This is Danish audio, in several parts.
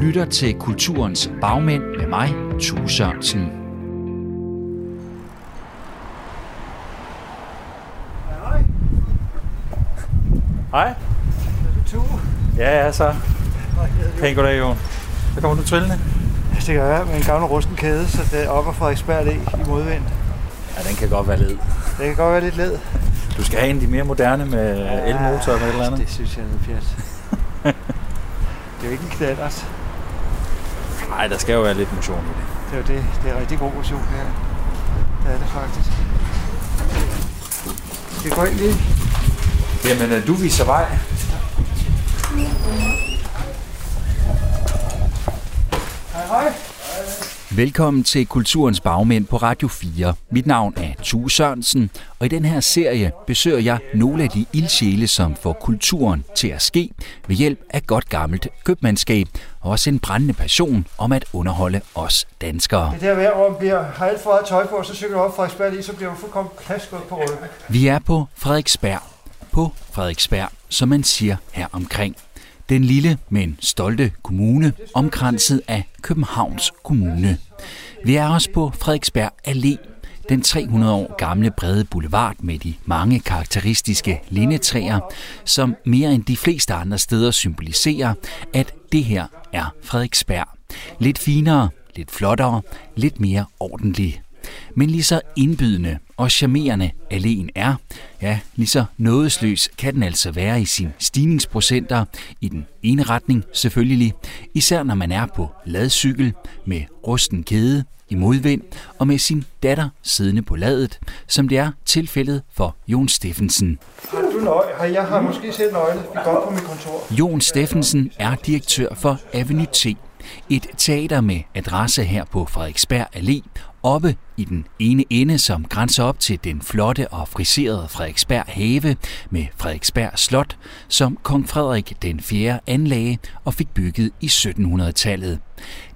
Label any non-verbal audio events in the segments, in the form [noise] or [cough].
lytter til Kulturens Bagmænd med mig, Tue Sørensen. Hej. Ja, ja, så. Pæn goddag, Jon. Så kommer du trillende. Det gør jeg med en gammel rusten kæde, så det er op ad Frederiksberg i modvind. Ja, den kan godt være led. Det kan godt være lidt led. Du skal have en af de mere moderne med elmotor eller et eller andet. Det synes jeg er noget pjat. [laughs] det er jo ikke en knallert. Nej, der skal jo være lidt motion i det. Det er jo det. Det er rigtig god motion her. Det er det faktisk. Det går ind lige. Jamen, øh, du viser vej. Hej, hej. Velkommen til Kulturens Bagmænd på Radio 4. Mit navn er Tue Sørensen, og i den her serie besøger jeg nogle af de ildsjæle, som får kulturen til at ske ved hjælp af godt gammelt købmandskab og også en brændende passion om at underholde os danskere. Det der hvor man bliver, har alt for tøj på, og så cykler op Frederiksberg lige, så bliver man fuldkommen klasket på ryggen. Vi er på Frederiksberg. På Frederiksberg, som man siger her omkring. Den lille, men stolte kommune, omkranset af Københavns Kommune. Vi er også på Frederiksberg Allé, den 300 år gamle brede boulevard med de mange karakteristiske lindetræer, som mere end de fleste andre steder symboliserer, at det her er Frederiksberg. Lidt finere, lidt flottere, lidt mere ordentlig. Men lige så indbydende og charmerende alene er, ja, lige så nådesløs kan den altså være i sine stigningsprocenter i den ene retning selvfølgelig, især når man er på ladcykel med rusten kæde i modvind og med sin datter siddende på ladet, som det er tilfældet for Jon Steffensen. Har du? Har jeg har måske set nøgle. Vi går på mit kontor. Jon Steffensen er direktør for Avenue T, et teater med adresse her på Frederiksberg Allé, oppe i den ene ende, som grænser op til den flotte og friserede Frederiksberg Have med Frederiksberg Slot, som kong Frederik den 4. anlagde og fik bygget i 1700-tallet.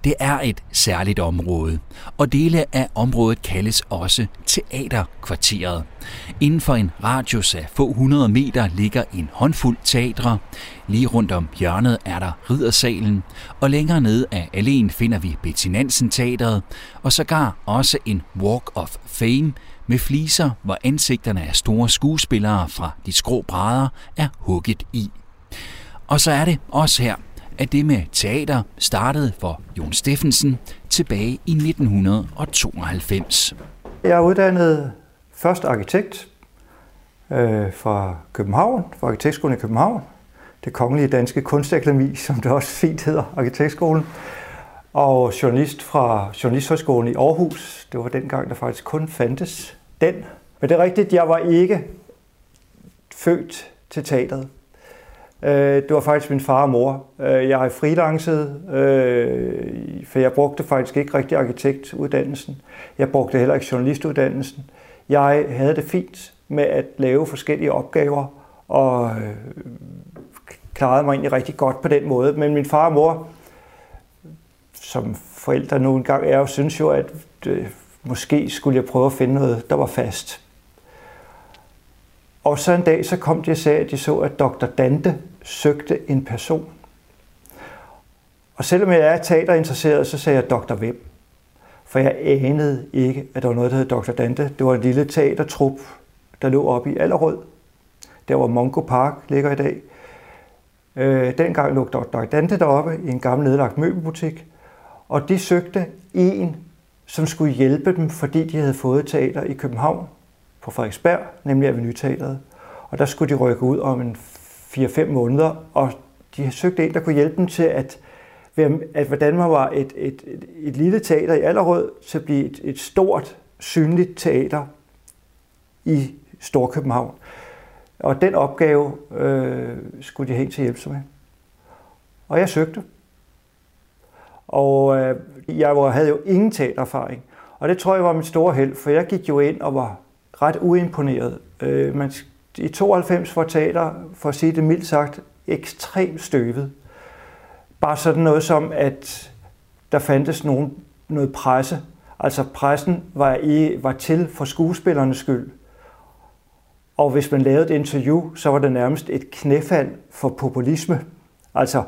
Det er et særligt område, og dele af området kaldes også Teaterkvarteret. Inden for en radius af få hundrede meter ligger en håndfuld teatre. Lige rundt om hjørnet er der Riddersalen, og længere nede af alene finder vi Betty Nansen Teatret, og sågar også en Walk of Fame med fliser, hvor ansigterne af store skuespillere fra de skrå brædder er hugget i. Og så er det også her, at det med teater startede for Jon Steffensen tilbage i 1992. Jeg er uddannet først arkitekt øh, fra København, fra Arkitektskolen i København. Det kongelige danske kunstakademi, som det også fint hedder, Arkitektskolen. Og journalist fra Journalisthøjskolen i Aarhus. Det var dengang, der faktisk kun fandtes den. Men det er rigtigt, jeg var ikke født til teateret. Øh, det var faktisk min far og mor. Øh, jeg har freelancet, øh, for jeg brugte faktisk ikke rigtig arkitektuddannelsen. Jeg brugte heller ikke journalistuddannelsen. Jeg havde det fint med at lave forskellige opgaver, og klarede mig egentlig rigtig godt på den måde. Men min far og mor, som forældre nogle gange er, jo, synes jo, at øh, måske skulle jeg prøve at finde noget, der var fast. Og så en dag, så kom de og sagde, at de så, at Dr. Dante søgte en person. Og selvom jeg er teaterinteresseret, så sagde jeg Dr. Hvem. For jeg anede ikke, at der var noget, der hed Dr. Dante. Det var en lille teatertrup, der lå oppe i Allerød. Der hvor Mongo Park ligger i dag. Øh, dengang lå Dr. Dante deroppe i en gammel nedlagt møbelbutik. Og de søgte en, som skulle hjælpe dem, fordi de havde fået teater i København på Frederiksberg, nemlig Avenue Teateret. Og der skulle de rykke ud om en 4-5 måneder, og de søgte en, der kunne hjælpe dem til at, at hvordan man var et, et, et, et lille teater i Allerød til at blive et, et stort, synligt teater i Storkøbenhavn. Og den opgave øh, skulle de helt til hjælp hjælpe sig med. Og jeg søgte. Og øh, jeg var, havde jo ingen teatererfaring. Og det tror jeg var mit store held, for jeg gik jo ind og var ret uimponeret. Øh, man, I 92 var teater, for at sige det mildt sagt, ekstremt støvet. Bare sådan noget som, at der fandtes nogen, noget presse. Altså pressen var, i, var til for skuespillernes skyld. Og hvis man lavede et interview, så var det nærmest et knæfald for populisme. Altså,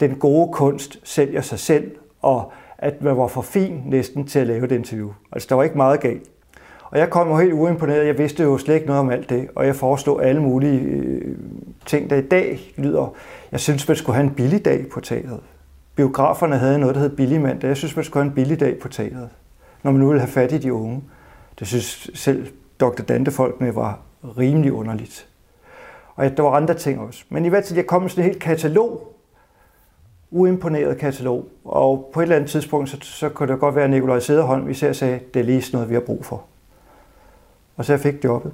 den gode kunst sælger sig selv, og at man var for fin næsten til at lave et interview. Altså, der var ikke meget galt. Og jeg kom jo helt uimponeret. Jeg vidste jo slet ikke noget om alt det, og jeg foreslog alle mulige øh, ting, der i dag lyder. Jeg synes, man skulle have en billig dag på teateret. Biograferne havde noget, der hed billig mandag. Jeg synes, man skulle have en billig dag på teateret, når man nu ville have fat i de unge. Det synes selv Dr. Dante-folkene var rimelig underligt. Og der var andre ting også. Men i hvert fald, jeg kom med sådan et helt katalog, uimponeret katalog, og på et eller andet tidspunkt, så, så kunne det godt være, at Nikolaj Sederholm især sagde, det er lige sådan noget, vi har brug for. Og så jeg fik jobbet.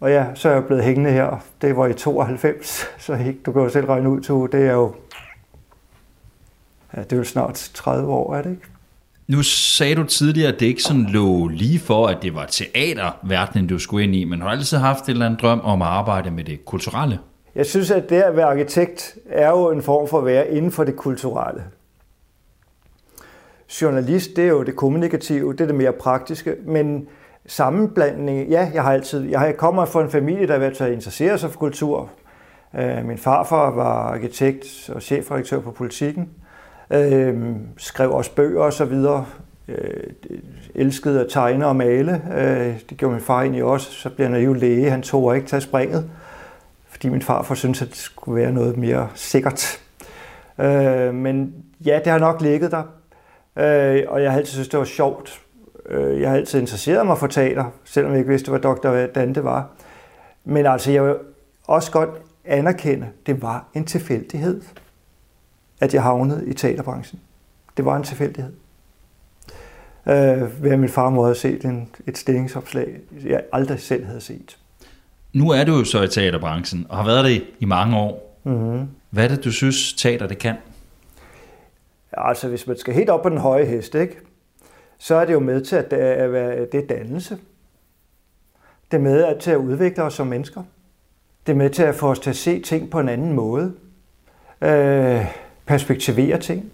Og ja, så er jeg blevet hængende her. Det var i 92, så ikke, du kan jo selv regne ud, to. Det er jo, ja, det er jo snart 30 år, er det ikke? Nu sagde du tidligere, at det ikke sådan lå lige for, at det var teaterverdenen, du skulle ind i, men har du altid haft en eller anden drøm om at arbejde med det kulturelle? Jeg synes, at det at være arkitekt er jo en form for at være inden for det kulturelle. Journalist, det er jo det kommunikative, det er det mere praktiske, men sammenblanding, ja, jeg har altid, jeg kommer fra en familie, der har været interesseret sig for kultur. Øh, min farfar var arkitekt og chefredaktør på politikken, øh, skrev også bøger og så videre, øh, elskede at tegne og male, øh, det gjorde min far egentlig også, så blev han jo læge, han tog ikke tage springet, fordi min farfar syntes, at det skulle være noget mere sikkert. Øh, men ja, det har nok ligget der, øh, og jeg har altid synes, det var sjovt Øh, jeg har altid interesseret mig for teater, selvom jeg ikke vidste, hvad Dr. Dante var. Men altså, jeg vil også godt anerkende, at det var en tilfældighed, at jeg havnede i teaterbranchen. Det var en tilfældighed. Øh, ved at min far må have set en, et stillingsopslag, jeg aldrig selv havde set. Nu er du jo så i teaterbranchen, og har været det i mange år. Mm-hmm. Hvad er det, du synes, teater det kan? Altså, hvis man skal helt op på den høje hest, ikke? så er det jo med til at være det er dannelse. Det er med at, til at udvikle os som mennesker. Det er med til at få os til at se ting på en anden måde. Øh, perspektivere ting.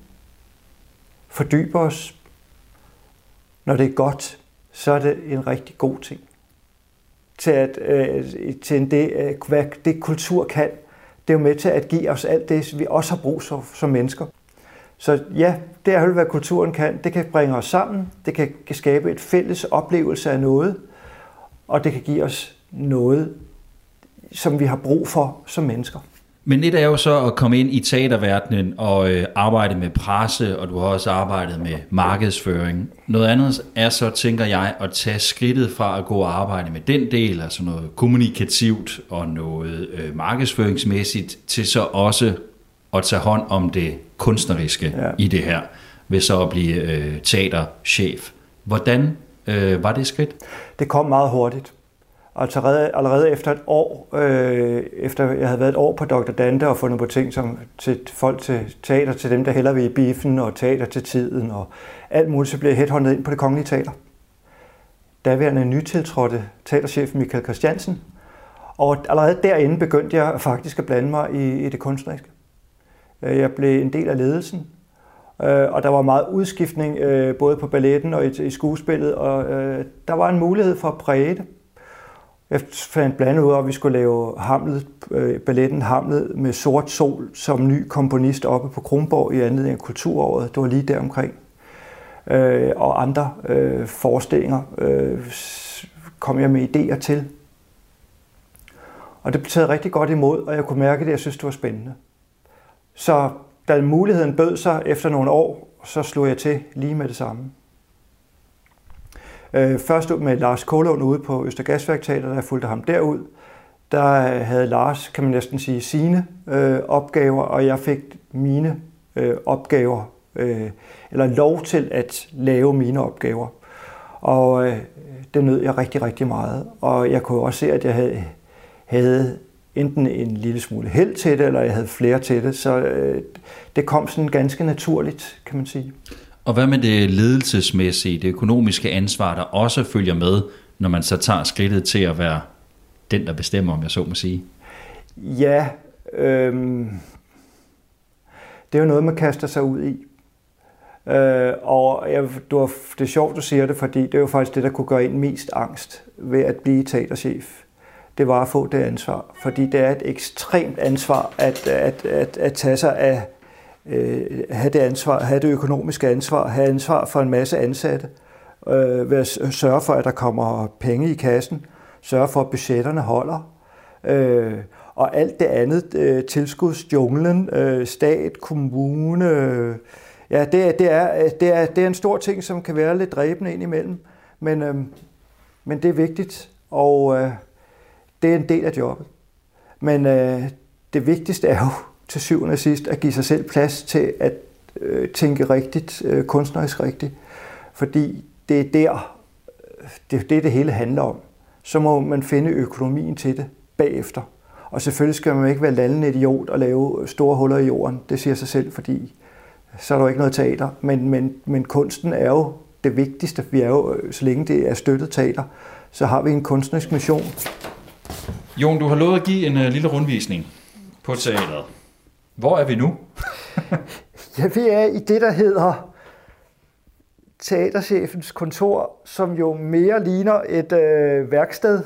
Fordybe os. Når det er godt, så er det en rigtig god ting. Til, at, øh, til en det, øh, hvad det kultur kan, det er jo med til at give os alt det, vi også har brug for som mennesker. Så ja, det er hvad kulturen kan. Det kan bringe os sammen, det kan skabe et fælles oplevelse af noget, og det kan give os noget, som vi har brug for som mennesker. Men et er jo så at komme ind i teaterverdenen og øh, arbejde med presse, og du har også arbejdet med markedsføring. Noget andet er så, tænker jeg, at tage skridtet fra at gå og arbejde med den del, altså noget kommunikativt og noget øh, markedsføringsmæssigt, til så også at tage hånd om det kunstneriske ja. i det her, ved så at blive øh, teaterchef. Hvordan øh, var det skridt? Det kom meget hurtigt. Altså allerede, allerede efter et år, øh, efter jeg havde været et år på Dr. Dante og fundet på ting som til folk til teater, til dem, der heller vil i biffen, og teater til tiden, og alt muligt, så blev jeg headhunted ind på det kongelige teater. Daværende nytiltrådte teaterchef Michael Christiansen, og allerede derinde begyndte jeg faktisk at blande mig i, i det kunstneriske. Øh, jeg blev en del af ledelsen, øh, og der var meget udskiftning øh, både på balletten og i skuespillet, og øh, der var en mulighed for at præge det. Jeg fandt blandt ud af, at vi skulle lave Hamlet, øh, balletten Hamlet med Sort Sol som ny komponist oppe på Kronborg i anledning af kulturåret. Det var lige der omkring. Øh, og andre øh, forestillinger kom jeg med idéer til. Og det blev taget rigtig godt imod, og jeg kunne mærke det, jeg synes, det var spændende. Så da muligheden bød sig efter nogle år, så slog jeg til lige med det samme. Øh, først med Lars Kålund ude på Østergasværk Teater, der fulgte ham derud. Der havde Lars, kan man næsten sige, sine øh, opgaver, og jeg fik mine øh, opgaver, øh, eller lov til at lave mine opgaver. Og øh, det nød jeg rigtig, rigtig meget. Og jeg kunne også se, at jeg havde, havde enten en lille smule held til det, eller jeg havde flere til det. Så øh, det kom sådan ganske naturligt, kan man sige. Og hvad med det ledelsesmæssige, det økonomiske ansvar, der også følger med, når man så tager skridtet til at være den, der bestemmer, om jeg så må sige? Ja, øh, det er jo noget, man kaster sig ud i. Øh, og jeg, du har, det er sjovt, du siger det, fordi det er jo faktisk det, der kunne gøre en mest angst ved at blive teaterchef det var at få det ansvar. Fordi det er et ekstremt ansvar at, at, at, at tage sig af øh, have det ansvar, have det økonomiske ansvar, have ansvar for en masse ansatte, øh, ved at sørge for, at der kommer penge i kassen, sørge for, at budgetterne holder, øh, og alt det andet, øh, tilskudsjunglen, øh, stat, kommune, øh, ja, det, det, er, det, er, det er en stor ting, som kan være lidt dræbende indimellem, men, øh, men det er vigtigt, og øh, det er en del af jobbet. Men øh, det vigtigste er jo til syvende og sidst at give sig selv plads til at øh, tænke rigtigt, øh, kunstnerisk rigtigt, fordi det er der, det er det, det hele handler om. Så må man finde økonomien til det bagefter. Og selvfølgelig skal man ikke være landende idiot og lave store huller i jorden. Det siger sig selv, fordi så er der jo ikke noget teater. Men, men, men kunsten er jo det vigtigste. Vi er jo, øh, så længe det er støttet teater, så har vi en kunstnerisk mission. Jon, du har lovet at give en uh, lille rundvisning på teateret. Hvor er vi nu? [laughs] ja, vi er i det, der hedder teaterchefens kontor, som jo mere ligner et øh, værksted.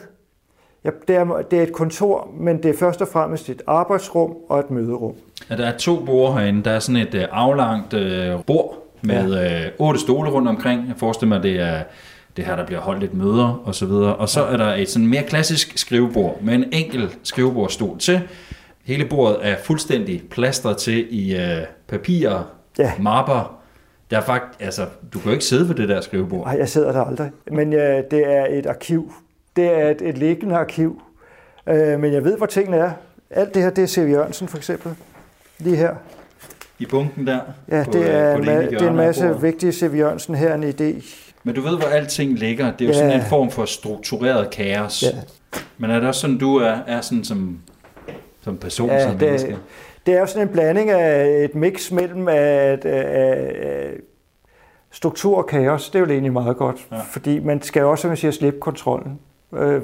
Ja, det, er, det er et kontor, men det er først og fremmest et arbejdsrum og et møderum. Ja, der er to borde herinde. Der er sådan et øh, aflangt øh, bord med ja. øh, otte stole rundt omkring. Jeg forestiller mig, det er det her, der bliver holdt lidt møder og så videre. Og så er der et sådan mere klassisk skrivebord med en enkelt skrivebordstol til. Hele bordet er fuldstændig plastret til i øh, papirer, ja. mapper, der er faktisk, altså, du kan jo ikke sidde ved det der skrivebord. Nej, jeg sidder der aldrig. Men ja, det er et arkiv. Det er et, et liggende arkiv. Øh, men jeg ved, hvor tingene er. Alt det her, det er C.V. Jørgensen for eksempel. Lige her. I bunken der? Ja, på, det, er, på det, ma- det er en masse vigtige C.V. Jørgensen her, en idé. Men du ved, hvor alting ligger. Det er jo ja. sådan en form for struktureret kaos. Ja. Men er det også sådan, du er, er sådan som, som person, ja, som det, menneske? det er jo sådan en blanding af et mix mellem at, af struktur og kaos. Det er jo egentlig meget godt, ja. fordi man skal jo også, som jeg siger, slippe kontrollen. Øh,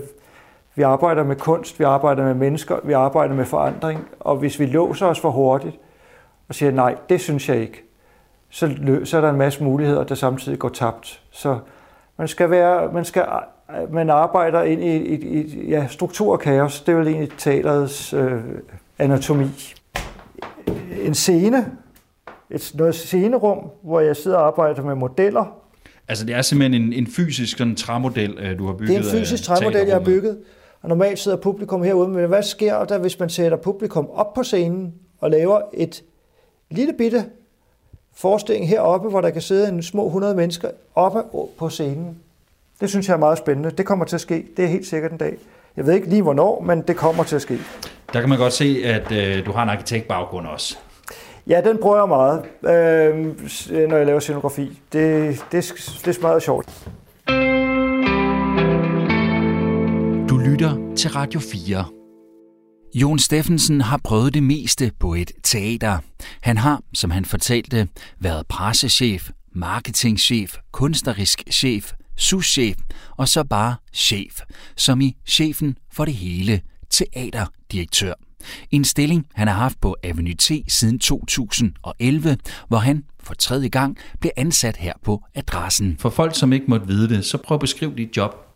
vi arbejder med kunst, vi arbejder med mennesker, vi arbejder med forandring, og hvis vi låser os for hurtigt og siger, nej, det synes jeg ikke, så, så er der en masse muligheder, der samtidig går tabt. Så man skal være, man skal, man arbejder ind i, i, i ja, struktur og kaos. Det er jo egentlig teaterets øh, anatomi en scene, et noget scenerum, hvor jeg sidder og arbejder med modeller. Altså det er simpelthen en, en fysisk sådan træmodel, øh, du har bygget? Det er en fysisk træmodel, jeg har bygget. Og normalt sidder publikum herude, men hvad sker der, hvis man sætter publikum op på scenen og laver et lille bitte forestilling heroppe, hvor der kan sidde en små 100 mennesker oppe på scenen. Det synes jeg er meget spændende. Det kommer til at ske. Det er helt sikkert en dag. Jeg ved ikke lige hvornår, men det kommer til at ske. Der kan man godt se, at øh, du har en arkitektbaggrund også. Ja, den bruger jeg meget, øh, når jeg laver scenografi. Det, det, det er meget sjovt. Du lytter til Radio 4. Jon Steffensen har prøvet det meste på et teater. Han har, som han fortalte, været pressechef, marketingchef, kunstnerisk chef, souschef og så bare chef, som i chefen for det hele, teaterdirektør. En stilling, han har haft på Avenue T siden 2011, hvor han for tredje gang blev ansat her på adressen. For folk, som ikke måtte vide det, så prøv at beskrive dit job.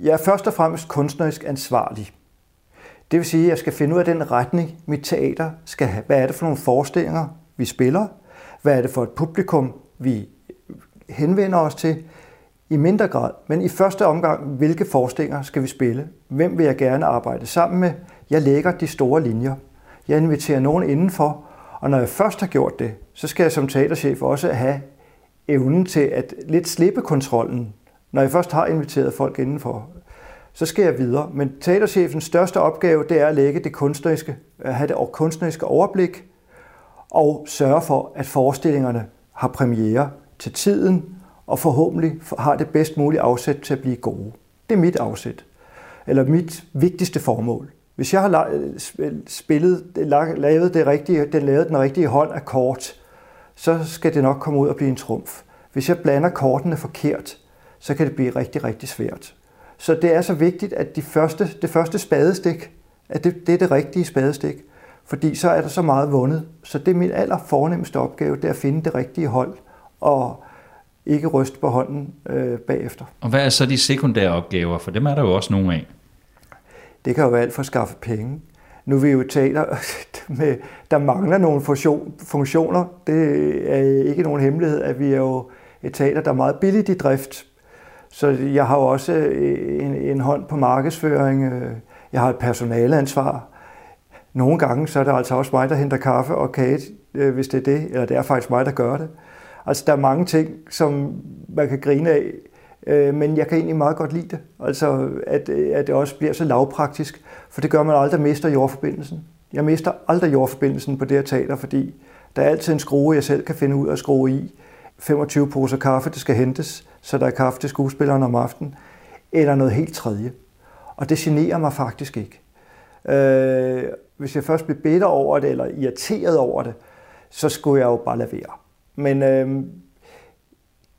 Jeg er først og fremmest kunstnerisk ansvarlig. Det vil sige, at jeg skal finde ud af den retning, mit teater skal have. Hvad er det for nogle forestillinger, vi spiller? Hvad er det for et publikum, vi henvender os til? I mindre grad, men i første omgang, hvilke forestillinger skal vi spille? Hvem vil jeg gerne arbejde sammen med? Jeg lægger de store linjer. Jeg inviterer nogen indenfor, og når jeg først har gjort det, så skal jeg som teaterchef også have evnen til at lidt slippe kontrollen. Når jeg først har inviteret folk indenfor, så skal jeg videre. Men teaterchefens største opgave, det er at lægge det kunstneriske, at have det kunstneriske overblik, og sørge for, at forestillingerne har premiere til tiden, og forhåbentlig har det bedst mulige afsæt til at blive gode. Det er mit afsæt, eller mit vigtigste formål. Hvis jeg har spillet, lavet det rigtige, den lavet den rigtige hånd af kort, så skal det nok komme ud og blive en trumf. Hvis jeg blander kortene forkert, så kan det blive rigtig, rigtig svært. Så det er så vigtigt, at de første, det første spadestik, at det, det er det rigtige spadestik. Fordi så er der så meget vundet. Så det er min aller fornemmeste opgave, det er at finde det rigtige hold. Og ikke ryste på hånden øh, bagefter. Og hvad er så de sekundære opgaver? For dem er der jo også nogle af. Det kan jo være alt for at skaffe penge. Nu er vi jo teater, [laughs] med, der mangler nogle funktioner. Det er ikke nogen hemmelighed, at vi er jo et teater, der er meget billigt i drift. Så jeg har jo også en, en hånd på markedsføring. Jeg har et personaleansvar. Nogle gange så er det altså også mig, der henter kaffe og kage, øh, hvis det er det. Eller det er faktisk mig, der gør det. Altså der er mange ting, som man kan grine af, øh, men jeg kan egentlig meget godt lide det. Altså at, øh, at det også bliver så lavpraktisk, for det gør man aldrig mister jordforbindelsen. Jeg mister aldrig jordforbindelsen på det her teater, fordi der er altid en skrue, jeg selv kan finde ud af at skrue i. 25 poser kaffe, det skal hentes, så der er kaffe til skuespilleren om aftenen. Eller noget helt tredje. Og det generer mig faktisk ikke. Øh, hvis jeg først bliver bitter over det, eller irriteret over det, så skulle jeg jo bare lade være. Men øh,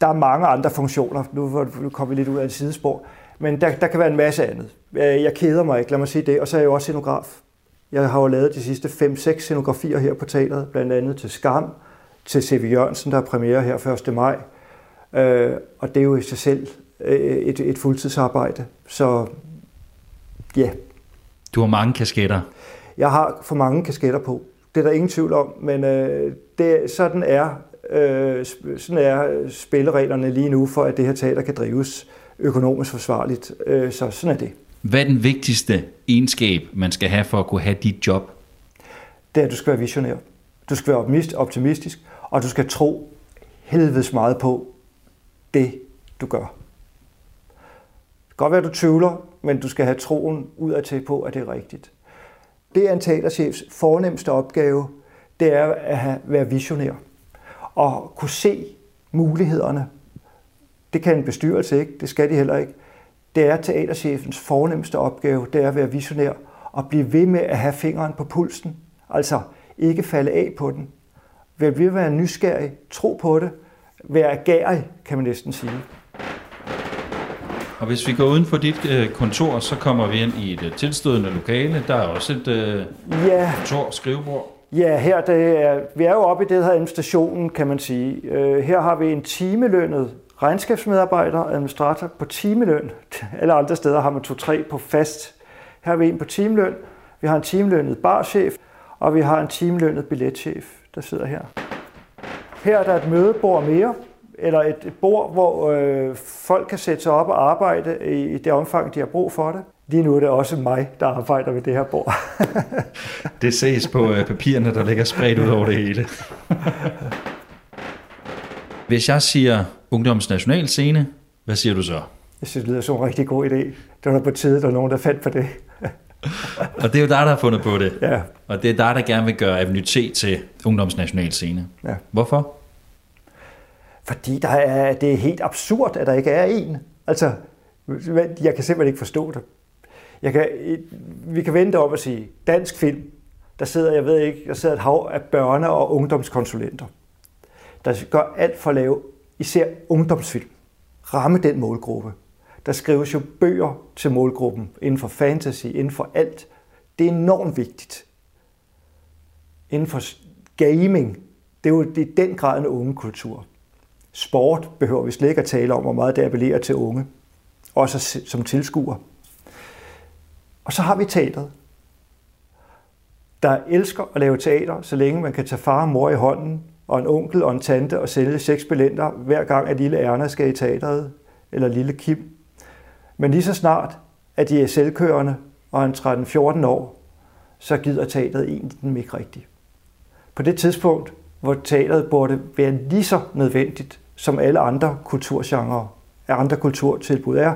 der er mange andre funktioner. Nu, nu kommer vi lidt ud af et sidespor. Men der, der kan være en masse andet. Øh, jeg keder mig ikke, lad mig sige det. Og så er jeg jo også scenograf. Jeg har jo lavet de sidste 5-6 scenografier her på teateret, blandt andet til Skam, til C.V. Jørgensen, der er premiere her 1. maj. Øh, og det er jo i sig selv øh, et, et fuldtidsarbejde. Så ja. Yeah. Du har mange kasketter. Jeg har for mange kasketter på. Det er der ingen tvivl om, men øh, det, sådan, er, øh, sådan er spillereglerne lige nu, for at det her teater kan drives økonomisk forsvarligt. Øh, så sådan er det. Hvad er den vigtigste egenskab, man skal have for at kunne have dit job? Det er, at du skal være visionær. Du skal være optimistisk, og du skal tro helvedes meget på det, du gør. Det kan godt være, at du tvivler, men du skal have troen ud af til på, at det er rigtigt. Det er en teaterchefs fornemmeste opgave, det er at have, være visionær og kunne se mulighederne. Det kan en bestyrelse ikke, det skal de heller ikke. Det er teaterchefens fornemmeste opgave, det er at være visionær og blive ved med at have fingeren på pulsen. Altså ikke falde af på den. Vær ved at være nysgerrig, tro på det, være agerig, kan man næsten sige. Og hvis vi går uden for dit øh, kontor, så kommer vi ind i et øh, tilstødende lokale. Der er også et øh, ja. kontor, skrivebord. Ja, her det er, vi er jo oppe i det her administrationen, kan man sige. Øh, her har vi en timelønnet regnskabsmedarbejder, administrator på timeløn. [laughs] Alle andre steder har man to-tre på fast. Her har vi en på timeløn. Vi har en timelønnet barchef, og vi har en timelønnet billetchef, der sidder her. Her er der et mødebord mere, eller et bord, hvor øh, folk kan sætte sig op og arbejde i det omfang, de har brug for det. Lige nu er det også mig, der arbejder ved det her bord. [laughs] det ses på øh, papirerne, der ligger spredt ud over det hele. [laughs] Hvis jeg siger Ungdoms Nationalscene, hvad siger du så? Jeg synes, det lyder som en rigtig god idé. Det var på tide, der var nogen, der fandt på det. [laughs] og det er jo dig, der har fundet på det. Ja. Og det er dig, der gerne vil gøre Avenue T til Ungdoms Nationalscene. Ja. Hvorfor? Fordi der er, det er helt absurd, at der ikke er en. Altså, jeg kan simpelthen ikke forstå det. Jeg kan, vi kan vente om at sige, dansk film, der sidder, jeg ved ikke, der sidder et hav af børne- og ungdomskonsulenter, der gør alt for at lave især ungdomsfilm. Ramme den målgruppe. Der skrives jo bøger til målgruppen inden for fantasy, inden for alt. Det er enormt vigtigt. Inden for gaming, det er jo det er den grad en unge kultur. Sport behøver vi slet ikke at tale om, hvor meget det appellerer til unge. Også som tilskuer. Og så har vi teateret, der elsker at lave teater, så længe man kan tage far og mor i hånden, og en onkel og en tante og sælge seks billetter, hver gang at lille Erna skal i teateret, eller lille Kim. Men lige så snart, at de er selvkørende og en 13-14 år, så gider teateret egentlig dem ikke rigtigt. På det tidspunkt, hvor teateret burde være lige så nødvendigt, som alle andre kulturgenre, andre kulturtilbud er,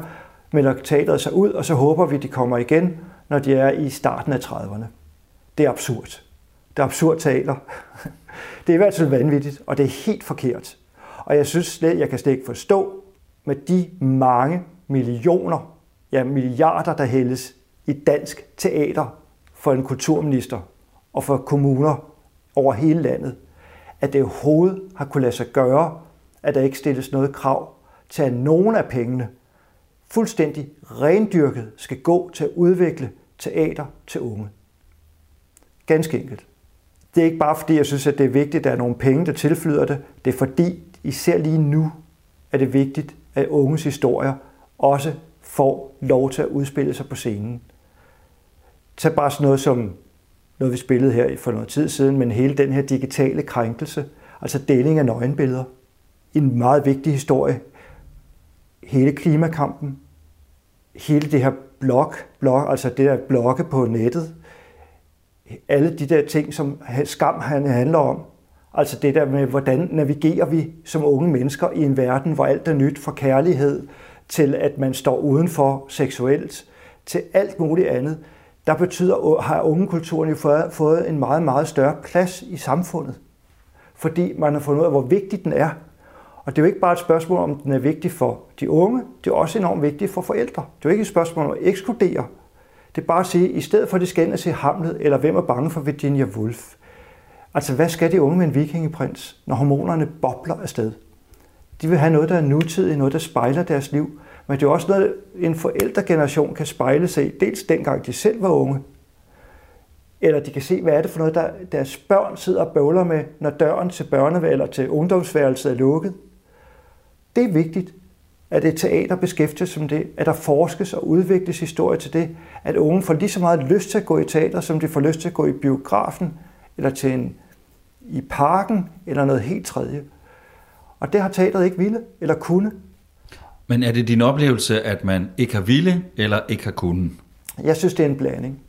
melder teateret sig ud, og så håber vi, at de kommer igen, når de er i starten af 30'erne. Det er absurd. Det er absurd teater. [laughs] Det er i hvert fald vanvittigt, og det er helt forkert. Og jeg synes slet, jeg kan slet ikke forstå med de mange millioner, ja milliarder, der hældes i dansk teater for en kulturminister og for kommuner over hele landet, at det overhovedet har kunne lade sig gøre, at der ikke stilles noget krav til, at nogen af pengene fuldstændig rendyrket skal gå til at udvikle teater til unge. Ganske enkelt. Det er ikke bare fordi, jeg synes, at det er vigtigt, at der er nogle penge, der tilflyder det. Det er fordi, især lige nu, er det vigtigt, at unges historier også får lov til at udspille sig på scenen. Tag bare sådan noget som noget vi spillede her for noget tid siden, men hele den her digitale krænkelse, altså deling af nøgenbilleder, en meget vigtig historie. Hele klimakampen, hele det her blog, blog altså det der blogge på nettet, alle de der ting, som skam handler om, altså det der med, hvordan navigerer vi som unge mennesker i en verden, hvor alt er nyt, fra kærlighed til at man står udenfor seksuelt, til alt muligt andet, der betyder, har ungekulturen jo fået en meget, meget større plads i samfundet. Fordi man har fundet ud af, hvor vigtig den er. Og det er jo ikke bare et spørgsmål, om den er vigtig for de unge, det er også enormt vigtigt for forældre. Det er jo ikke et spørgsmål om at ekskludere. Det er bare at sige, at i stedet for at de skal ind og se Hamlet, eller hvem er bange for Virginia Woolf, altså hvad skal de unge med en vikingeprins, når hormonerne bobler afsted? De vil have noget, der er nutidigt, noget, der spejler deres liv. Men det er også noget, en forældregeneration kan spejle sig i, dels dengang de selv var unge, eller de kan se, hvad er det for noget, der deres børn sidder og bøvler med, når døren til børneværelset eller til ungdomsværelset er lukket. Det er vigtigt, at et teater beskæftiger sig med det, at der forskes og udvikles historie til det, at unge får lige så meget lyst til at gå i teater, som de får lyst til at gå i biografen, eller til en, i parken, eller noget helt tredje. Og det har teateret ikke ville eller kunne. Men er det din oplevelse, at man ikke har ville eller ikke har kunnet? Jeg synes, det er en blanding.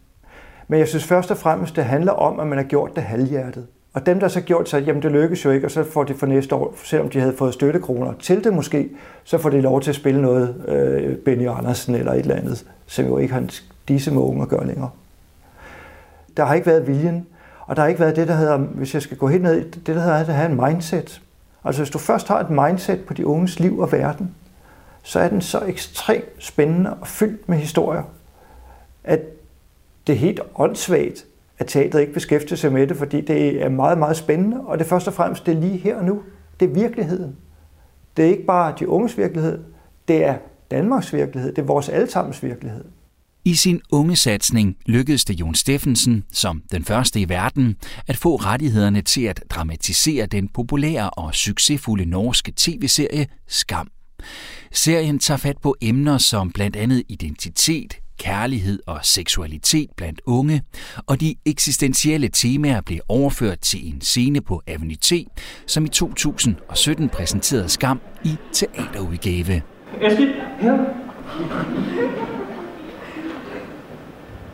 Men jeg synes først og fremmest, det handler om, at man har gjort det halvhjertet. Og dem, der så gjort sig, jamen det lykkes jo ikke, og så får de for næste år, selvom de havde fået støttekroner til det måske, så får de lov til at spille noget øh, Benny Andersen eller et eller andet, som jo ikke har disse med unge at gøre længere. Der har ikke været viljen, og der har ikke været det, der hedder, hvis jeg skal gå helt ned, det der hedder at have en mindset. Altså hvis du først har et mindset på de unges liv og verden, så er den så ekstremt spændende og fyldt med historier, at det er helt åndssvagt, at teateret ikke beskæftiger sig med det, fordi det er meget, meget spændende, og det er først og fremmest det er lige her og nu. Det er virkeligheden. Det er ikke bare de unges virkelighed, det er Danmarks virkelighed, det er vores allesammens virkelighed. I sin unge satsning lykkedes det Jon Steffensen, som den første i verden, at få rettighederne til at dramatisere den populære og succesfulde norske tv-serie Skam. Serien tager fat på emner som blandt andet identitet, kærlighed og seksualitet blandt unge, og de eksistentielle temaer blev overført til en scene på Avenue T, som i 2017 præsenterede Skam i teaterudgave. Eskild, her.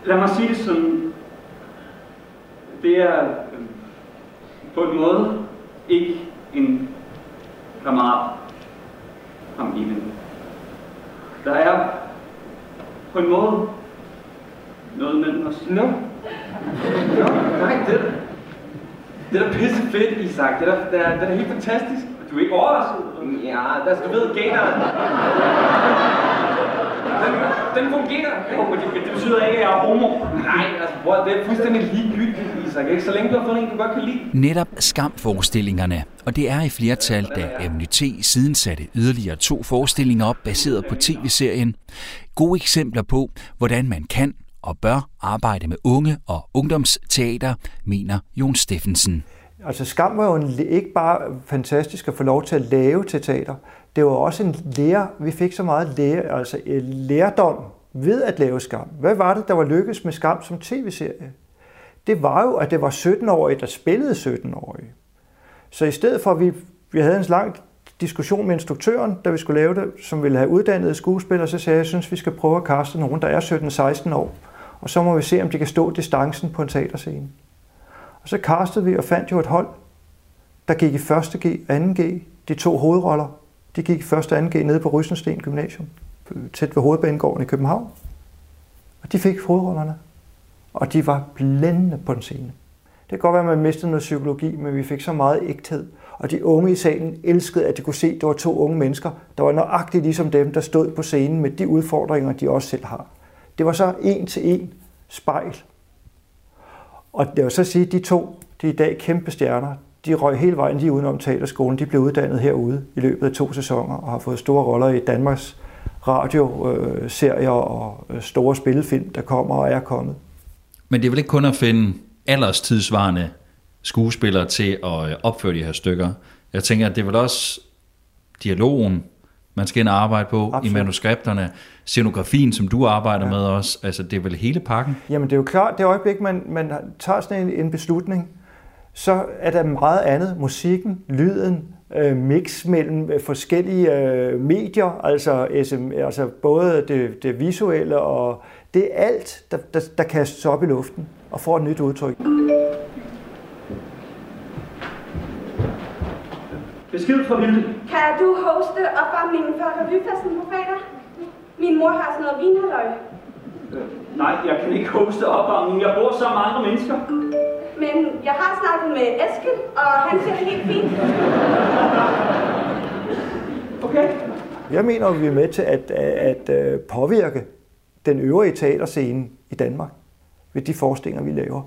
Lad mig sige det sådan. Det er øh, på en måde ikke en kammerat ham Der er på en måde noget mellem os. Nå. Nå, nej, det, det er da pisse fedt, Isak. Det er, da, det er, det er helt fantastisk. Du er ikke overrasket? Ja, altså, du ved, gateren. Den, den fungerer. Oh, men det, det betyder ikke, at jeg er homo. Nej, altså, bror, det er fuldstændig ligegyldigt, Isak. Ikke? Så længe du har fundet en, du godt kan lide. Netop skamforestillingerne, og det er i flertal, da MNT siden satte yderligere to forestillinger op, baseret på tv-serien. Gode eksempler på, hvordan man kan og bør arbejde med unge og ungdomsteater, mener Jon Steffensen. Altså Skam var jo en, ikke bare fantastisk at få lov til at lave til teater, det var også en lære, vi fik så meget lære, altså øh, lærdom ved at lave Skam. Hvad var det, der var lykkedes med Skam som tv-serie? Det var jo, at det var 17-årige, der spillede 17-årige. Så i stedet for, at vi, vi havde en lang diskussion med instruktøren, da vi skulle lave det, som ville have uddannede skuespillere, så sagde jeg, at jeg synes, vi skal prøve at kaste nogen, der er 17-16 år. Og så må vi se, om de kan stå distancen på en teaterscene. Og så kastede vi og fandt jo et hold, der gik i 1. G, 2. G, de to hovedroller. De gik første og 2. G nede på Rysensten Gymnasium, tæt ved Hovedbanegården i København. Og de fik hovedrollerne. Og de var blændende på den scene. Det kan godt være, at man mistede noget psykologi, men vi fik så meget ægthed. Og de unge i salen elskede, at de kunne se, at det var to unge mennesker, der var nøjagtigt ligesom dem, der stod på scenen med de udfordringer, de også selv har. Det var så en til en spejl og det vil så sige, at de to, de er i dag kæmpe stjerner, de røg hele vejen lige udenom teaterskolen. De blev uddannet herude i løbet af to sæsoner og har fået store roller i Danmarks radioserier og øh, store spillefilm, der kommer og er kommet. Men det er vel ikke kun at finde alderstidsvarende skuespillere til at øh, opføre de her stykker. Jeg tænker, at det er vel også dialogen, man skal ind og arbejde på Absolut. i manuskripterne, scenografien, som du arbejder Ja. med også, altså det er vel hele pakken? Jamen det er jo klart, det øjeblik, man, man tager sådan en, en beslutning, så er der meget andet. Musikken, lyden, øh, mix mellem øh, forskellige øh, medier, altså, SM, altså både det, det visuelle og det er alt, der, der, der kastes op i luften og får et nyt udtryk. Besked fra Vilde. Kan du hoste opvarmningen for revyfesten på fredag? Min mor har sådan noget vinhalløj. Nej, jeg kan ikke hoste opvarmningen. Jeg bor sammen med andre mennesker. Men jeg har snakket med Eskild, og han det helt fint. Okay. Jeg mener, at vi er med til at, at, at øh, påvirke den øvrige teaterscene i Danmark ved de forestillinger, vi laver.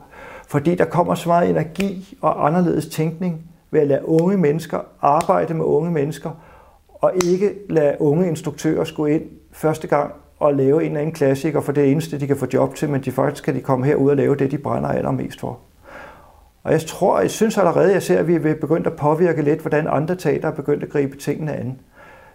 Fordi der kommer så meget energi og anderledes tænkning ved at lade unge mennesker arbejde med unge mennesker, og ikke lade unge instruktører gå ind første gang og lave en eller anden klassiker for det eneste, de kan få job til, men de faktisk kan de komme herud og lave det, de brænder allermest for. Og jeg tror, jeg synes allerede, jeg ser, at vi er begyndt at påvirke lidt, hvordan andre teater er begyndt at gribe tingene an.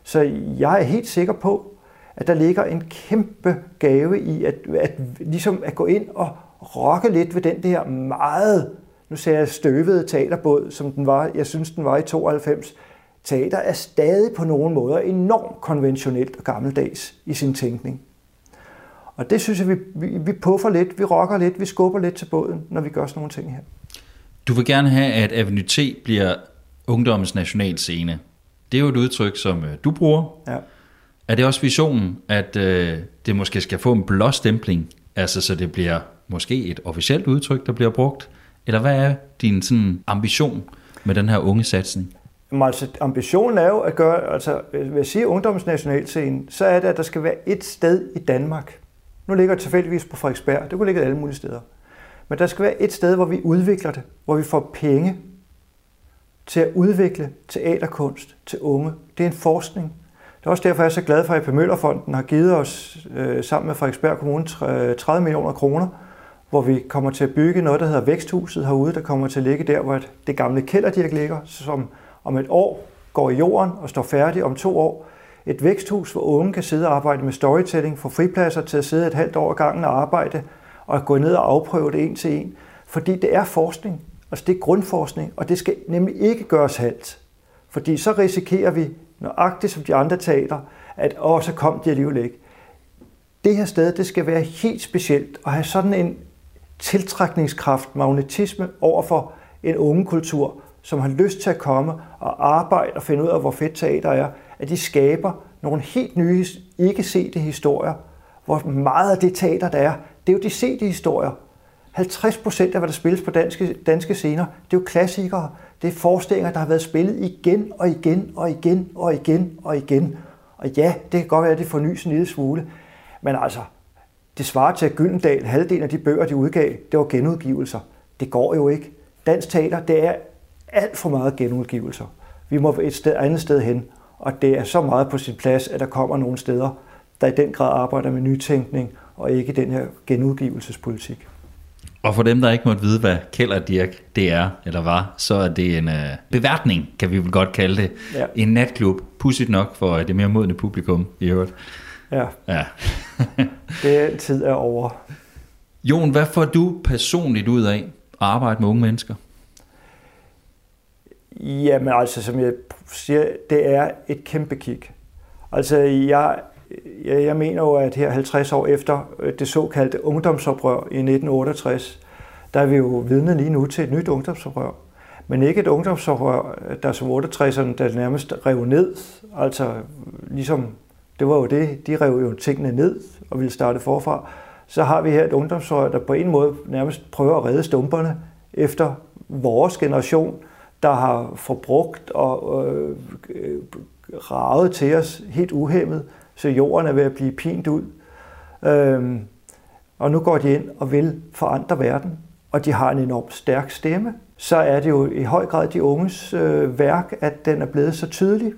Så jeg er helt sikker på, at der ligger en kæmpe gave i at, at, ligesom at gå ind og rokke lidt ved den der meget, nu ser jeg støvede teaterbåd, som den var, jeg synes den var i 92. Teater er stadig på nogle måder enormt konventionelt og gammeldags i sin tænkning. Og det synes jeg, vi, vi, vi puffer lidt, vi rokker lidt, vi skubber lidt til båden, når vi gør sådan nogle ting her. Du vil gerne have, at Avenue T bliver ungdommens nationalscene. Det er jo et udtryk, som øh, du bruger. Ja. Er det også visionen, at øh, det måske skal få en blåstempling, altså så det bliver måske et officielt udtryk, der bliver brugt? Eller hvad er din sådan, ambition med den her unge satsning? Jamen, altså, ambitionen er jo at gøre, altså, hvis jeg siger ungdomsnationalscenen, så er det, at der skal være et sted i Danmark. Nu ligger det tilfældigvis på Frederiksberg, det kunne ligge alle mulige steder. Men der skal være et sted, hvor vi udvikler det, hvor vi får penge til at udvikle teaterkunst til unge. Det er en forskning. Det er også derfor, jeg er så glad for, at AP Møllerfonden har givet os øh, sammen med Frederiksberg Kommune 30 øh, millioner kroner, hvor vi kommer til at bygge noget, der hedder Væksthuset herude, der kommer til at ligge der, hvor det gamle kælderdirk ligger, som om et år går i jorden og står færdig om to år. Et væksthus, hvor unge kan sidde og arbejde med storytelling, få fripladser til at sidde et halvt år ad gangen og arbejde, og gå ned og afprøve det en til en. Fordi det er forskning, altså det er grundforskning, og det skal nemlig ikke gøres halvt. Fordi så risikerer vi, nøjagtigt som de andre teater, at også kom de alligevel ikke. Det her sted, det skal være helt specielt og have sådan en tiltrækningskraft, magnetisme over for en unge kultur, som har lyst til at komme og arbejde og finde ud af, hvor fedt teater er, at de skaber nogle helt nye, ikke sete historier, hvor meget af det teater, der er, det er jo de sete historier. 50 procent af, hvad der spilles på danske, danske scener, det er jo klassikere. Det er forestillinger, der har været spillet igen og igen og igen og igen og igen. Og ja, det kan godt være, at det fornyes en lille smule. Men altså, det svarer til, at Gyldendal, halvdelen af de bøger, de udgav, det var genudgivelser. Det går jo ikke. Dansk teater, det er alt for meget genudgivelser. Vi må et sted, andet sted hen, og det er så meget på sin plads, at der kommer nogle steder, der i den grad arbejder med nytænkning, og ikke den her genudgivelsespolitik. Og for dem, der ikke måtte vide, hvad Kælder Dirk det er, eller var, så er det en øh, beværtning, kan vi vel godt kalde det. Ja. En natklub, pudsigt nok for det mere modne publikum, i øvrigt. Ja, Ja. [laughs] det tid er over. Jon, hvad får du personligt ud af at arbejde med unge mennesker? Jamen altså, som jeg siger, det er et kæmpe kig. Altså, jeg, jeg, jeg mener jo, at her 50 år efter øh, det såkaldte ungdomsoprør i 1968, der er vi jo vidne lige nu til et nyt ungdomsoprør. Men ikke et ungdomsoprør, der som 68'erne, der nærmest rev ned. Altså, ligesom, det var jo det, de rev jo tingene ned og ville starte forfra. Så har vi her et ungdomsoprør, der på en måde nærmest prøver at redde stumperne efter vores generation, der har forbrugt og øh, øh, ravet til os helt uhemmet, så jorden er ved at blive pint ud. Øhm, og nu går de ind og vil forandre verden, og de har en enormt stærk stemme. Så er det jo i høj grad de unges øh, værk, at den er blevet så tydelig.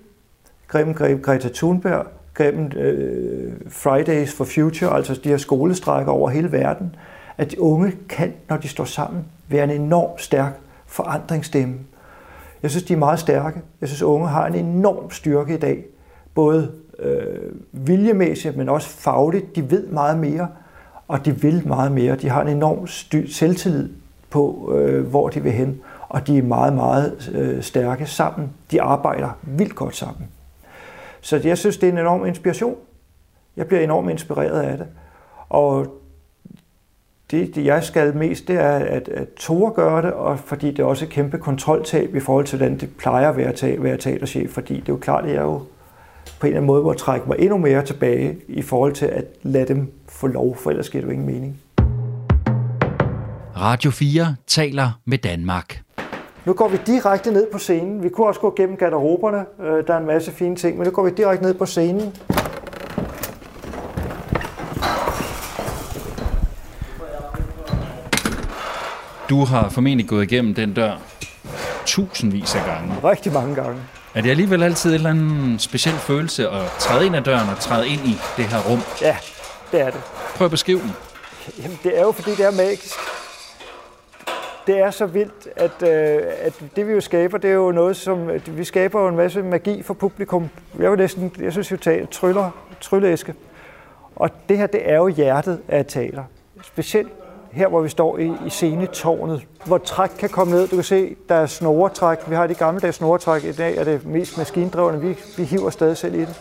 Gennem Greta Thunberg, gennem øh, Fridays for Future, altså de her skolestrækker over hele verden, at de unge kan, når de står sammen, være en enormt stærk forandringsstemme. Jeg synes, de er meget stærke. Jeg synes, unge har en enorm styrke i dag. både øh, viljemæssigt, men også fagligt. De ved meget mere, og de vil meget mere. De har en enorm sty- selvtillid på, øh, hvor de vil hen, og de er meget, meget øh, stærke sammen. De arbejder vildt godt sammen. Så jeg synes, det er en enorm inspiration. Jeg bliver enormt inspireret af det. Og det, det jeg skal mest, det er at, at Tore gøre det, og fordi det er også et kæmpe kontroltab i forhold til, hvordan det plejer at være, at være teaterchef, fordi det er jo klart, at jeg jo på en eller anden måde må trække mig endnu mere tilbage i forhold til at lade dem få lov, for ellers giver det jo ingen mening. Radio 4 taler med Danmark. Nu går vi direkte ned på scenen. Vi kunne også gå gennem garderoberne. Øh, der er en masse fine ting, men nu går vi direkte ned på scenen. Du har formentlig gået igennem den dør tusindvis af gange. Rigtig mange gange. Er det alligevel altid en eller anden speciel følelse at træde ind ad døren og træde ind i det her rum? Ja, det er det. Prøv at beskrive den. Jamen, det er jo fordi, det er magisk. Det er så vildt, at, øh, at det vi jo skaber, det er jo noget som... Vi skaber jo en masse magi for publikum. Jeg, vil næsten, jeg synes jo, teater tryller, trylleæske. Og det her, det er jo hjertet af teater. Specielt her, hvor vi står i, i scenetårnet, hvor træk kan komme ned. Du kan se, der er snoretræk. Vi har de gamle dage snoretræk. I dag er det mest maskindrevne. Vi, vi hiver stadig selv i det.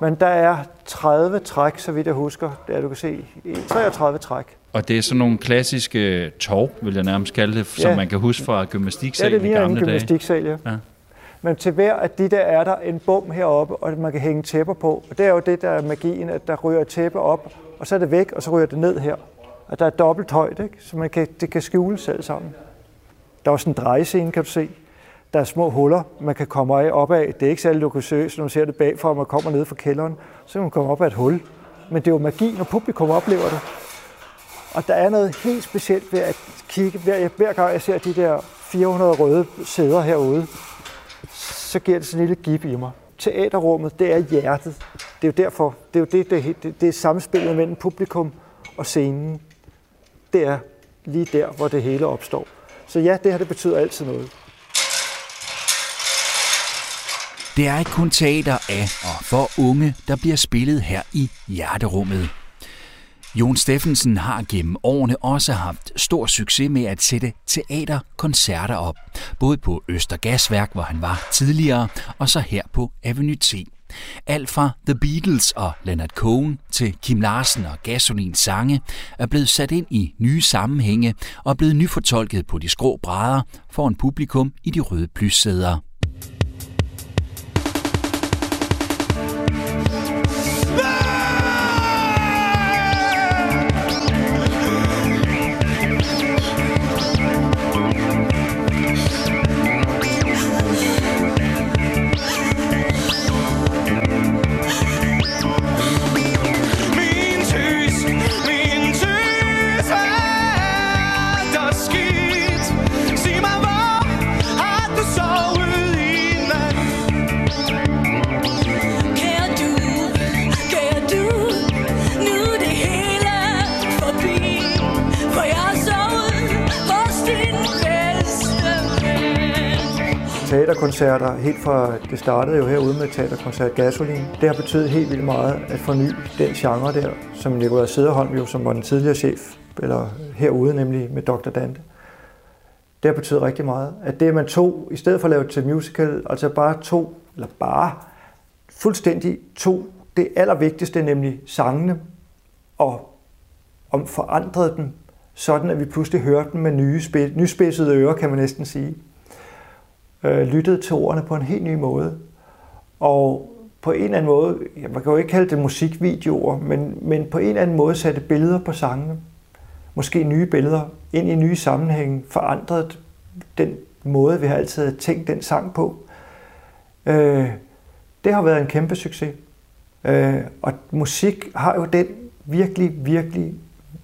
Men der er 30 træk, så vidt jeg husker. Der du kan se 33 træk. Og det er sådan nogle klassiske tov, vil jeg nærmest kalde det, som Ja. man kan huske fra Ja, gymnastiksalen det i ligner en gamle dage. gymnastiksal, ja. Ja. Men til hver af de der er der en bum heroppe, og man kan hænge tæpper på. Og det er jo det, der er magien, at der ryger tæppe op, og så er det væk, og så ryger det ned her. Og der er dobbelt højt, ikke? så man kan, det kan skjules alt sammen. Der er også en drejescene, kan du se. Der er små huller, man kan komme af op af. Det er ikke særlig luksuriøst, når man ser det bagfra, og man kommer ned fra kælderen. Så kan man komme op af et hul. Men det er jo magi, når publikum oplever det. Og der er noget helt specielt ved at kigge. Hver, hver gang jeg ser de der 400 røde sæder herude, så giver det sådan en lille gib i mig. Teaterrummet, det er hjertet. Det er jo derfor, det er jo det, det, det, det er samspillet mellem publikum og scenen. Det er lige der, hvor det hele opstår. Så ja, det her det betyder altid noget. Det er ikke kun teater af og for unge, der bliver spillet her i Hjerterummet. Jon Steffensen har gennem årene også haft stor succes med at sætte teaterkoncerter op. Både på Østergasværk, hvor han var tidligere, og så her på Avenue T. Alt fra The Beatles og Leonard Cohen til Kim Larsen og Gasolins sange er blevet sat ind i nye sammenhænge og er blevet nyfortolket på de skrå brædder for en publikum i de røde plyssæder. Teaterkoncerter, helt fra det startede jo herude med teaterkoncert Gasolin. Det har betydet helt vildt meget at forny den genre der, som Nikolaj Sederholm jo, som var den tidligere chef, eller herude nemlig med Dr. Dante. Det har betydet rigtig meget. At det, man tog, i stedet for at lave til musical, altså bare to, eller bare fuldstændig to, det allervigtigste, nemlig sangene, og om forandrede dem, sådan at vi pludselig hørte dem med nye, spid- nyspidsede ører, kan man næsten sige øh, lyttede til ordene på en helt ny måde. Og på en eller anden måde, ja, man kan jo ikke kalde det musikvideoer, men, men på en eller anden måde satte billeder på sangene. Måske nye billeder ind i nye sammenhænge, forandret den måde, vi har altid tænkt den sang på. Øh, det har været en kæmpe succes. Øh, og musik har jo den virkelig, virkelig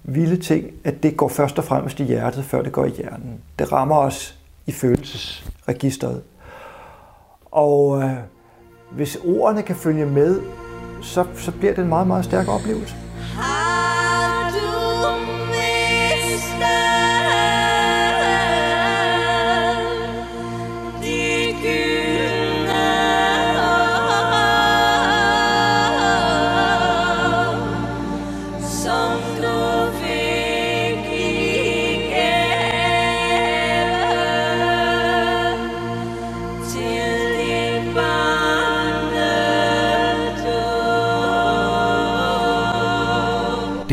vilde ting, at det går først og fremmest i hjertet, før det går i hjernen. Det rammer os i følelses følelsesregistret. Og øh, hvis ordene kan følge med, så, så bliver det en meget, meget stærk oplevelse. Hej.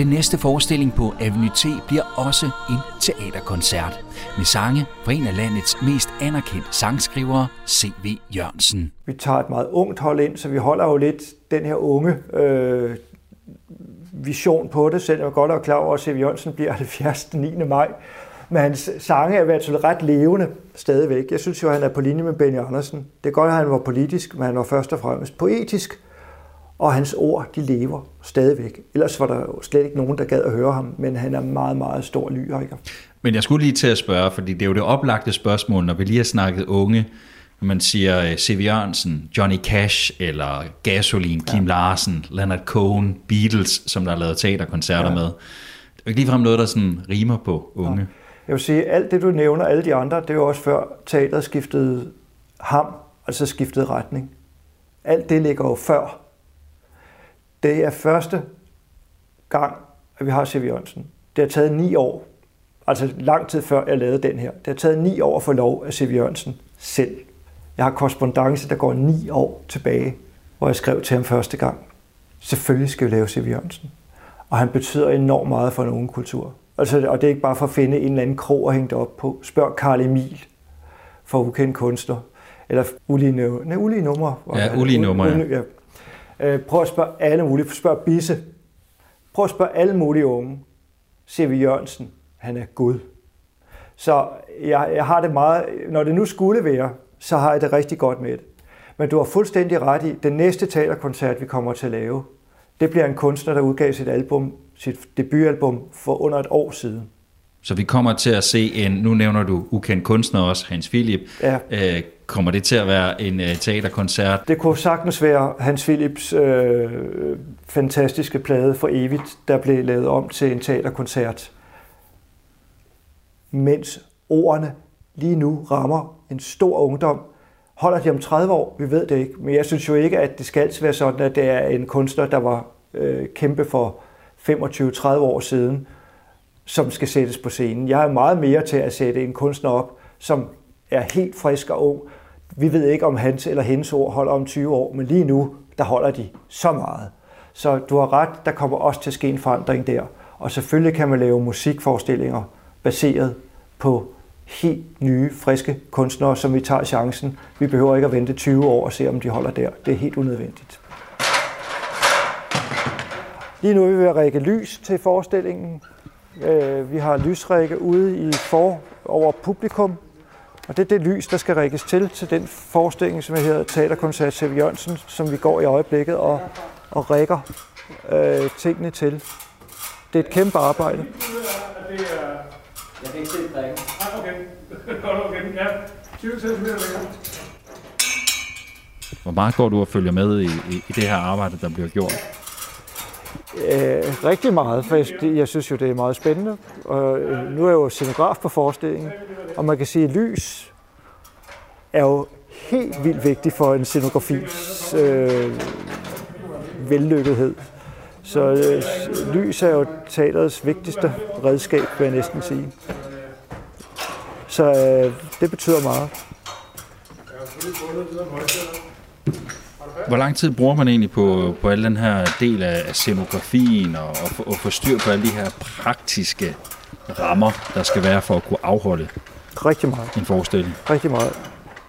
Den næste forestilling på Avenue T bliver også en teaterkoncert med sange fra en af landets mest anerkendte sangskrivere, C.V. Jørgensen. Vi tager et meget ungt hold ind, så vi holder jo lidt den her unge øh, vision på det, selvom jeg godt er klar over, at C.V. Jørgensen bliver 70. den 9. maj. Men hans sange er i hvert fald ret levende stadigvæk. Jeg synes jo, at han er på linje med Benny Andersen. Det er godt, at han var politisk, men han var først og fremmest poetisk. Og hans ord, de lever stadigvæk. Ellers var der jo slet ikke nogen, der gad at høre ham, men han er meget, meget stor lyriker. Men jeg skulle lige til at spørge, fordi det er jo det oplagte spørgsmål, når vi lige har snakket unge, når man siger øh, C.V. Jørgensen, Johnny Cash eller Gasolin, Kim ja. Larsen, Leonard Cohen, Beatles, som der har lavet teaterkoncerter ja. med. Det er jo ikke ligefrem noget, der sådan rimer på unge. Ja. Jeg vil sige, alt det du nævner, alle de andre, det er jo også før teateret skiftede ham, altså skiftede retning. Alt det ligger jo før. Det er første gang, at vi har C.V. Jørgensen. Det har taget ni år, altså lang tid før jeg lavede den her. Det har taget ni år at få lov af C.V. Jørgensen selv. Jeg har korrespondence, der går ni år tilbage, hvor jeg skrev til ham første gang. Selvfølgelig skal vi lave C.V. Jørgensen. Og han betyder enormt meget for en unge kultur. Altså, og det er ikke bare for at finde en eller anden krog at hænge det op på. Spørg Karl Emil for ukendt kunstner. Eller ulige, nej, ulige numre. Ja, ulige numre, ja. Øh, prøv at spørge alle mulige. Spørg Bisse. Prøv at spørge alle mulige unge. C.V. Jørgensen, han er Gud. Så jeg, jeg har det meget, når det nu skulle være, så har jeg det rigtig godt med det. Men du har fuldstændig ret i, den næste teaterkoncert, vi kommer til at lave, det bliver en kunstner, der udgav sit album, sit debutalbum for under et år siden. Så vi kommer til at se en, nu nævner du ukendt kunstner også, Hans Philip. Ja. Øh, kommer det til at være en øh, teaterkoncert? Det kunne sagtens være Hans Philips øh, fantastiske plade for evigt, der blev lavet om til en teaterkoncert. Mens ordene lige nu rammer en stor ungdom. Holder de om 30 år? Vi ved det ikke. Men jeg synes jo ikke, at det skal være sådan, at det er en kunstner, der var øh, kæmpe for 25-30 år siden, som skal sættes på scenen. Jeg er meget mere til at sætte en kunstner op, som er helt frisk og ung. Vi ved ikke, om hans eller hendes ord holder om 20 år, men lige nu, der holder de så meget. Så du har ret, der kommer også til at ske en forandring der. Og selvfølgelig kan man lave musikforestillinger baseret på helt nye, friske kunstnere, som vi tager chancen. Vi behøver ikke at vente 20 år og se, om de holder der. Det er helt unødvendigt. Lige nu er vi ved at række lys til forestillingen. Øh, Vi har lysrække ude i for over publikum, og det er det lys, der skal rækkes til til den forestilling, som hedder Teaterkoncert C.V. Jørgensen, som vi går i øjeblikket og, og rækker øh, tingene til. Det er et kæmpe arbejde. Jeg kan ikke se drikken. Nej, okay. [laughs] Godt, okay. Ja. 20 cm. Hvor meget går du og følger med i, i, i det her arbejde, der bliver gjort? Øh, rigtig meget, for jeg, jeg synes jo, det er meget spændende. Og øh, nu er jeg jo scenograf på forestillingen, og man kan sige, at lys er jo helt vildt vigtigt for en scenografis øh, vellykkethed. Så øh, lys er jo teaterets vigtigste redskab, vil jeg næsten sige. Så øh, det betyder meget. Hvor lang tid bruger man egentlig på, på al den her del af scenografien og, og, og få styr på alle de her praktiske rammer, der skal være for at kunne afholde Rigtig meget. en forestilling? Rigtig meget.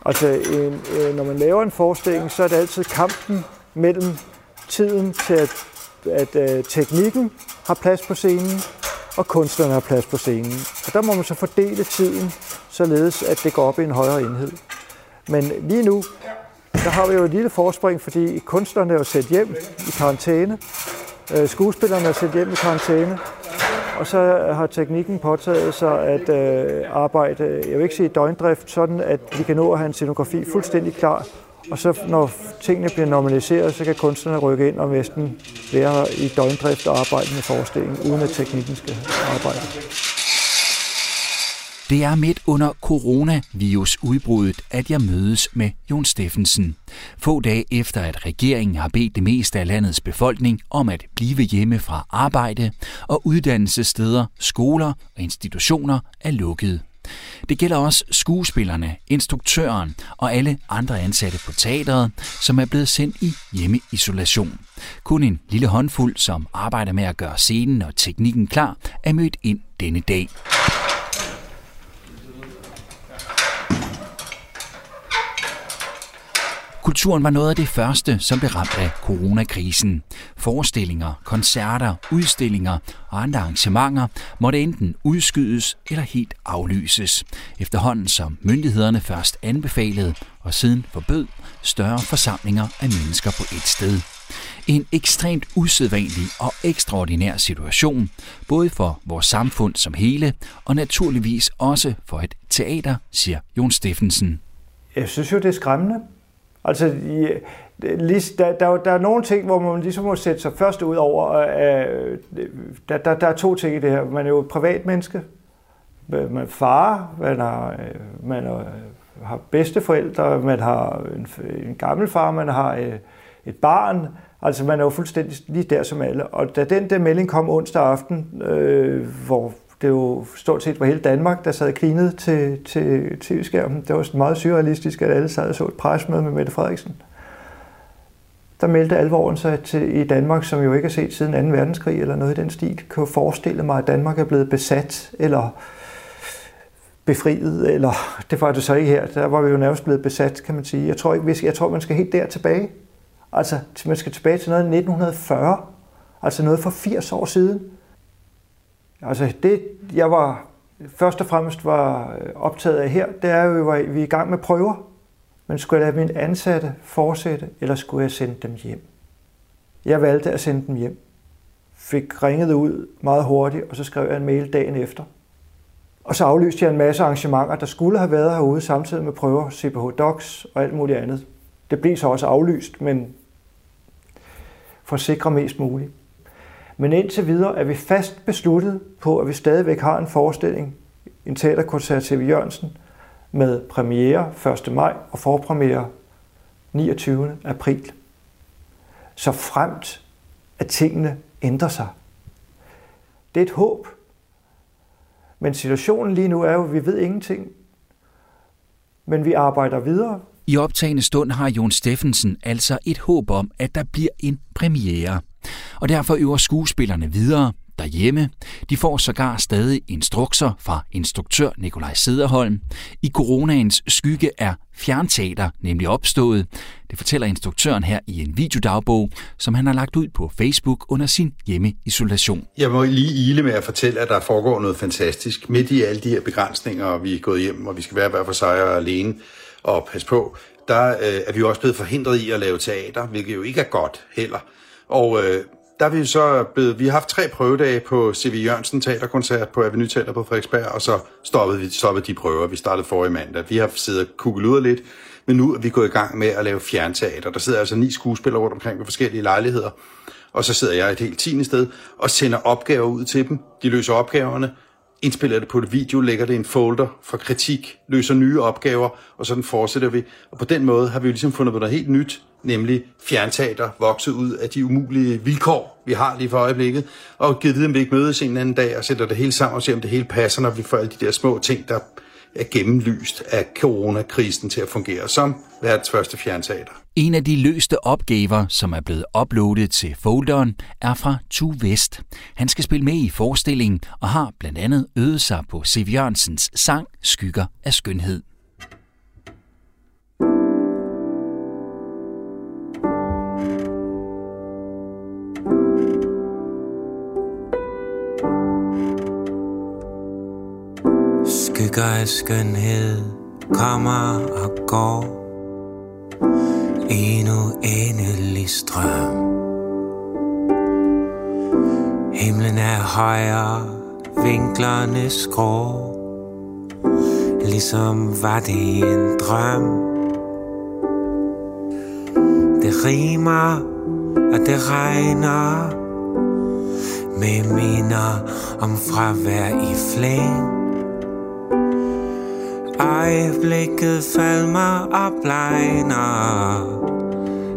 Altså, en, øh, når man laver en forestilling, så er det altid kampen mellem tiden til, at, at øh, teknikken har plads på scenen, og kunstneren har plads på scenen. Og der må man så fordele tiden, således at det går op i en højere enhed. Men lige nu, der har vi jo et lille forspring, fordi kunstnerne er jo sendt hjem i karantæne. Øh, skuespillerne er sendt hjem i karantæne. Og så har teknikken påtaget sig at øh, arbejde, øh, jeg vil ikke sige døgndrift, sådan at vi kan nå at have en scenografi fuldstændig klar. Og så når tingene bliver normaliseret, så kan kunstnerne rykke ind og næsten være i døgndrift og arbejde med forestillingen, uden at teknikken skal arbejde. Det er midt under coronavirusudbruddet, at jeg mødes med Jon Steffensen. Få dage efter, at regeringen har bedt det meste af landets befolkning om at blive hjemme fra arbejde, og uddannelsessteder, skoler og institutioner er lukket. Det gælder også skuespillerne, instruktøren og alle andre ansatte på teateret, som er blevet sendt i hjemmeisolation. Kun en lille håndfuld, som arbejder med at gøre scenen og teknikken klar, er mødt ind denne dag. Kulturen var noget af det første, som blev ramt af coronakrisen. Forestillinger, koncerter, udstillinger og andre arrangementer måtte enten udskydes eller helt aflyses, efterhånden som myndighederne først anbefalede og siden forbød større forsamlinger af mennesker på et sted. En ekstremt usædvanlig og ekstraordinær situation, både for vores samfund som hele, og naturligvis også for et teater, siger Jon Steffensen. Jeg synes jo, det er skræmmende. Altså, der, der, der er nogle ting, hvor man ligesom må sætte sig først ud over. Øh, øh, der, der, der er to ting i det her. Man er jo et privat menneske. Man er far, man, har, øh, man er, har bedsteforældre, man har en, en gammel far, man har øh, et barn. Altså, man er jo fuldstændig lige der som alle. Og da den der melding kom onsdag aften, øh, hvor det jo stort set var hele Danmark, der sad klinet til, til tv-skærmen. Det var sådan meget surrealistisk, at alle sad og så et presmøde med Mette Frederiksen. Der meldte alvoren sig til, i Danmark, som jo ikke er set siden 2. verdenskrig eller noget i den stil. Kan forestille mig, at Danmark er blevet besat eller befriet, eller det var det så ikke her. Der var vi jo nærmest blevet besat, kan man sige. Jeg tror, ikke, jeg tror man skal helt der tilbage. Altså, man skal tilbage til noget i 1940. Altså noget for 80 år siden. Altså det, jeg var først og fremmest var øh, optaget af her, det er jo, at vi er i gang med prøver. Men skulle jeg lade mine ansatte fortsætte, eller skulle jeg sende dem hjem? Jeg valgte at sende dem hjem. Fik ringet ud meget hurtigt, og så skrev jeg en mail dagen efter. Og så aflyste jeg en masse arrangementer, der skulle have været herude samtidig med prøver, CPH Docs og alt muligt andet. Det blev så også aflyst, men for at sikre mest muligt. Men indtil videre er vi fast besluttet på, at vi stadigvæk har en forestilling, en teaterkoncert til Jørgensen, med premiere 1. maj og forpremiere 29. april. Så fremt at tingene ændrer sig. Det er et håb. Men situationen lige nu er jo, at vi ved ingenting. Men vi arbejder videre. I optagende stund har Jon Steffensen altså et håb om, at der bliver en premiere. Og derfor øver skuespillerne videre derhjemme. De får sågar stadig instrukser fra instruktør Nikolaj Sederholm. I coronaens skygge er fjernteater nemlig opstået. Det fortæller instruktøren her i en videodagbog, som han har lagt ud på Facebook under sin hjemmeisolation. Jeg må lige ile med at fortælle, at der foregår noget fantastisk. Midt i alle de her begrænsninger, og vi er gået hjem, og vi skal være hver for sig og alene og passe på, der øh, er vi også blevet forhindret i at lave teater, hvilket jo ikke er godt heller. Og øh, der er vi så blevet, vi har haft tre prøvedage på C.V. Jørgensen Teaterkoncert på Avenue Teater på Frederiksberg, og så stoppede vi stoppede de prøver. Vi startede forrige mandag. Vi har siddet og kuglet ud lidt, men nu er vi gået i gang med at lave fjernteater. Der sidder altså ni skuespillere rundt omkring på forskellige lejligheder, og så sidder jeg et helt tiende sted og sender opgaver ud til dem. De løser opgaverne, indspiller det på et video, lægger det i en folder for kritik, løser nye opgaver, og sådan fortsætter vi. Og på den måde har vi jo ligesom fundet på noget helt nyt, nemlig fjernteater, vokset ud af de umulige vilkår, vi har lige for øjeblikket, og givet dem, om vi ikke mødes en anden dag og sætter det hele sammen og ser, om det hele passer, når vi får alle de der små ting, der er gennemlyst af coronakrisen til at fungere som verdens første fjernteater. En af de løste opgaver, som er blevet uploadet til folderen, er fra Tu Vest. Han skal spille med i forestillingen og har blandt andet øvet sig på Siv Jørgensens sang Skygger af skønhed. Skygger skønhed kommer og går i en uendelig strøm. Himlen er højere, vinklerne skrå, ligesom var det en drøm. Det rimer, og det regner, med minder om fravær i flæng. Øjeblikket falmer og blegner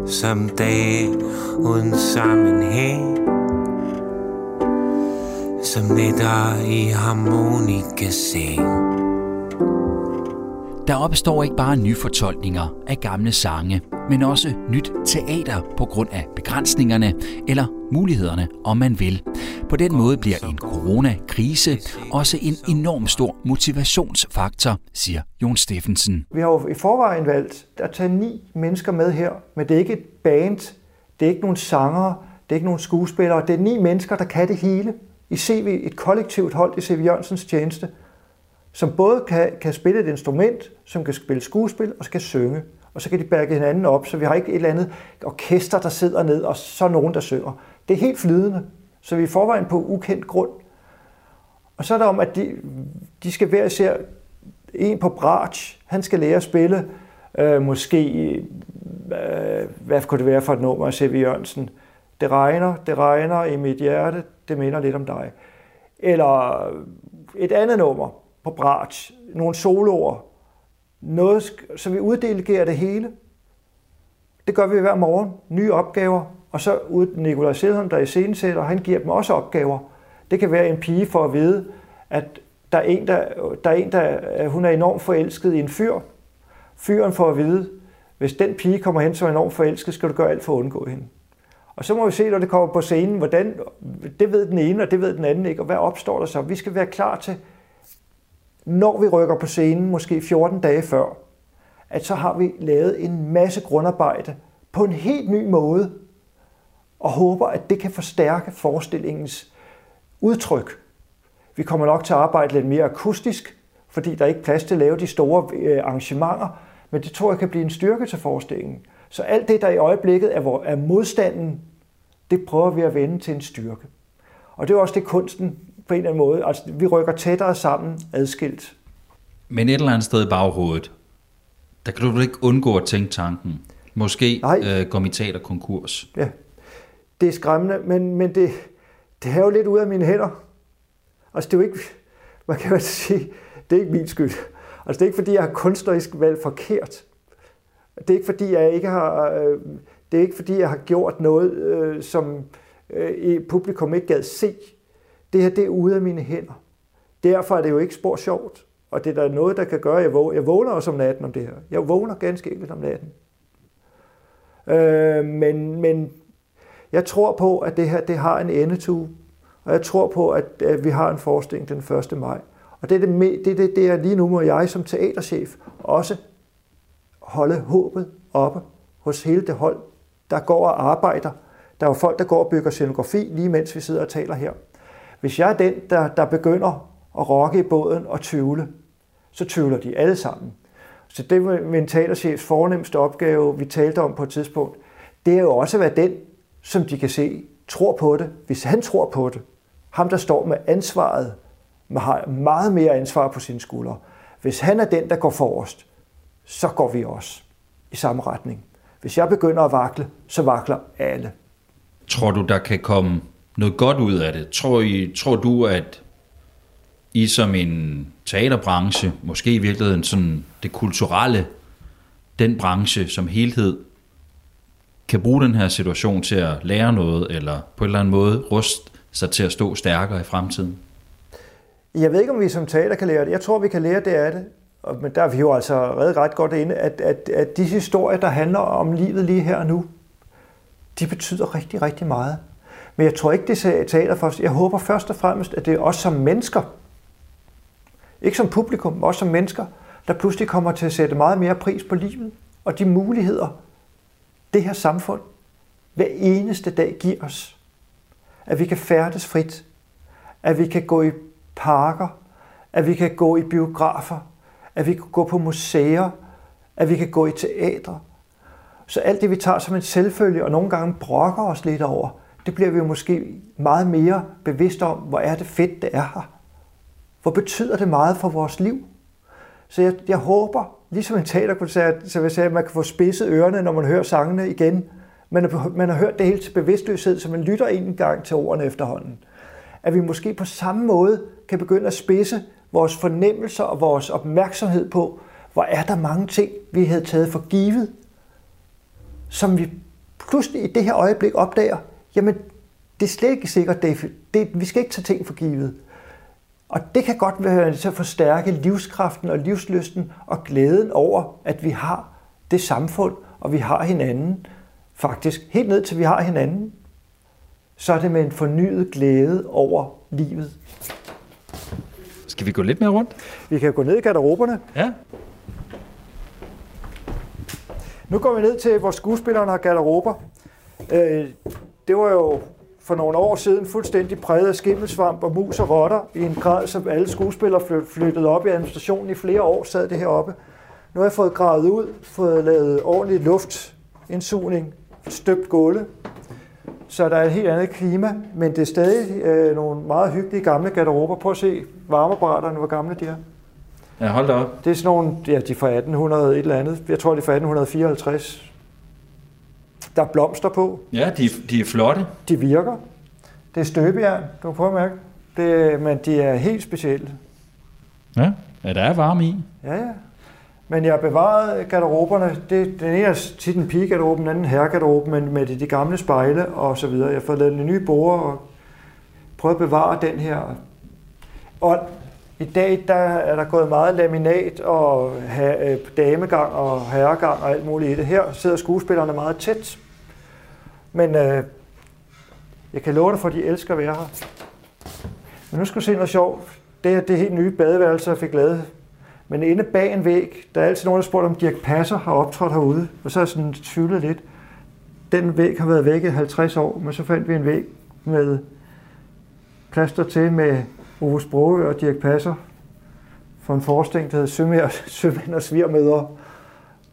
Som dag uden sammenhæng. Som nætter i harmonikaseng. Der opstår ikke bare nye fortolkninger af gamle sange, men også nyt teater på grund af begrænsningerne eller mulighederne, om man vil. På den måde bliver en coronakrise også en enorm stor motivationsfaktor, siger Jon Steffensen. Vi har jo i forvejen valgt at tage ni mennesker med her, men det er ikke et band, det er ikke nogen sanger, det er ikke nogen skuespillere, det er ni mennesker, der kan det hele. I CV, et kollektivt hold i C.V. Jørgensens tjeneste, som både kan, kan spille et instrument, som kan spille skuespil og skal synge. Og så kan de bærke hinanden op, så vi har ikke et eller andet orkester, der sidder ned, og så nogen, der synger. Det er helt flydende, så vi er forvejen på ukendt grund. Og så er der om, at de, de skal hver især en på bratsch, han skal lære at spille, øh, måske, øh, hvad kunne det være for et nummer af C.V. Jørgensen? Det regner, det regner i mit hjerte, det minder lidt om dig. Eller et andet nummer på bratsch, nogle soloer, noget, så vi uddelegerer det hele. Det gør vi hver morgen, nye opgaver, og så ud Nikolaj Sedholm, der er iscenesætter, han giver dem også opgaver. Det kan være en pige for at vide, at der er en, der, der, er en, der hun er enormt forelsket i en fyr. Fyren får at vide, hvis den pige kommer hen, som er enormt forelsket, skal du gøre alt for at undgå hende. Og så må vi se, når det kommer på scenen, hvordan, det ved den ene, og det ved den anden ikke, og hvad opstår der så? Vi skal være klar til, når vi rykker på scenen, måske 14 dage før, at så har vi lavet en masse grundarbejde på en helt ny måde, og håber, at det kan forstærke forestillingens udtryk. Vi kommer nok til at arbejde lidt mere akustisk, fordi der er ikke plads til at lave de store øh, arrangementer, men det tror jeg kan blive en styrke til forestillingen. Så alt det, der i øjeblikket er, er modstanden, det prøver vi at vende til en styrke. Og det er også det kunsten på en eller anden måde. Altså, vi rykker tættere sammen adskilt. Men et eller andet sted i baghovedet, der kan du vel ikke undgå at tænke tanken. Måske øh, går mit teater konkurs. Ja, det er skræmmende, men, men det, det er jo lidt ud af mine hænder. Altså, det er jo ikke, man kan jo sige, det er ikke min skyld. Altså, det er ikke, fordi jeg har kunstnerisk valgt forkert. Det er ikke, fordi jeg ikke har, øh, det er ikke, fordi jeg har gjort noget, øh, som øh, publikum ikke gad se. Det her, det er ude af mine hænder. Derfor er det jo ikke spor sjovt. Og det er der noget, der kan gøre, jeg vågner. Jeg vågner også om natten om det her. Jeg vågner ganske enkelt om natten. Øh, men, men jeg tror på, at det her det har en endetue, og jeg tror på, at, at vi har en forestilling den 1. maj. Og det er det, det, er det, det er lige nu må jeg som teaterchef også holde håbet oppe hos hele det hold, der går og arbejder. Der er jo folk, der går og bygger scenografi, lige mens vi sidder og taler her. Hvis jeg er den, der, der begynder at rokke i båden og tvivle, så tvivler de alle sammen. Så det er min talerchefs fornemmeste opgave, vi talte om på et tidspunkt, det er jo også at være den, som de kan se, tror på det. Hvis han tror på det, ham der står med ansvaret, man har meget mere ansvar på sine skuldre. Hvis han er den, der går forrest, så går vi også i samme retning. Hvis jeg begynder at vakle, så vakler alle. Tror du, der kan komme noget godt ud af det? Tror, I, tror du, at I som en teaterbranche, måske i virkeligheden sådan det kulturelle, den branche som helhed, kan bruge den her situation til at lære noget, eller på en eller anden måde ruste sig til at stå stærkere i fremtiden? Jeg ved ikke, om vi som teater kan lære det. Jeg tror, vi kan lære det af det. Og- Men der er vi jo altså reddet ret godt inde, at, at, at de historier, der handler om livet lige her og nu, de betyder rigtig, rigtig meget. Men jeg tror ikke, det er teater for os. Jeg håber først og fremmest, at det er os som mennesker, ikke som publikum, men også som mennesker, der pludselig kommer til at sætte meget mere pris på livet og de muligheder, det her samfund hver eneste dag giver os. At vi kan færdes frit, at vi kan gå i parker, at vi kan gå i biografer, at vi kan gå på museer, at vi kan gå i teatre. Så alt det, vi tager som en selvfølge, og nogle gange brokker os lidt over, det bliver vi jo måske meget mere bevidst om, hvor er det fedt, det er her. Hvor betyder det meget for vores liv? Så jeg, jeg håber, ligesom en teaterkoncert, så vil jeg sige, at man kan få spidset ørerne, når man hører sangene igen. Man er, man har hørt det helt til bevidstløshed, så man lytter en gang til ordene efterhånden. At vi måske på samme måde kan begynde at spidse vores fornemmelser og vores opmærksomhed på, hvor er der mange ting, vi havde taget for givet, som vi pludselig i det her øjeblik opdager, jamen det er slet ikke sikkert, det det, vi skal ikke tage ting for givet. Og det kan godt være til at forstærke livskraften og livslysten og glæden over, at vi har det samfund, og vi har hinanden. Faktisk helt ned til vi har hinanden. Så er det med en fornyet glæde over livet. Skal vi gå lidt mere rundt? Vi kan gå ned i garderoberne. Ja. Nu går vi ned til, hvor skuespillerne har garderober. Øh, det var jo for nogle år siden fuldstændig præget af skimmelsvamp og mus og rotter i en grad, som alle skuespillere fly- flyttede op i administrationen i flere år, sad det heroppe. Nu har jeg fået gravet ud, fået lavet ordentlig luftindsugning, støbt gulve, så der er et helt andet klima, men det er stadig øh, nogle meget hyggelige gamle garderober. Prøv at se varmeapparaterne, hvor gamle de er. Ja, hold da op. Det er sådan nogle, ja, de er fra 1800 et eller andet. Jeg tror, de er fra 1854. Der er blomster på. Ja, de, de er flotte. De virker. Det er støbejern, du kan prøve at mærke. Det, men de er helt specielle. Ja, ja der er varme i. Ja, ja. Men jeg har bevaret garderoberne. Det, den ene er tit en pigegarderobe, den anden en herregarderobe, men med de, de gamle spejle og så videre. Jeg har fået lavet en nye borde og prøvet at bevare den her ånd. I dag der er der gået meget laminat og ha, øh, damegang og herregang og alt muligt i det. Her sidder skuespillerne meget tæt. Men øh, jeg kan love dig for, at de elsker at være her. Men nu skal du se noget sjovt. Det er det helt nye badeværelse, jeg fik lavet. Men inde bag en væg, der er altid nogen, der spurgte, om Dirk Passer har optrådt herude. Og så er jeg sådan tvivlet lidt. Den væg har været væk i 50 år, men så fandt vi en væg med plaster til med Ove Sprogø og Dirk Passer for en forestilling, der hedder Sømænd, og [laughs] Svirmøder,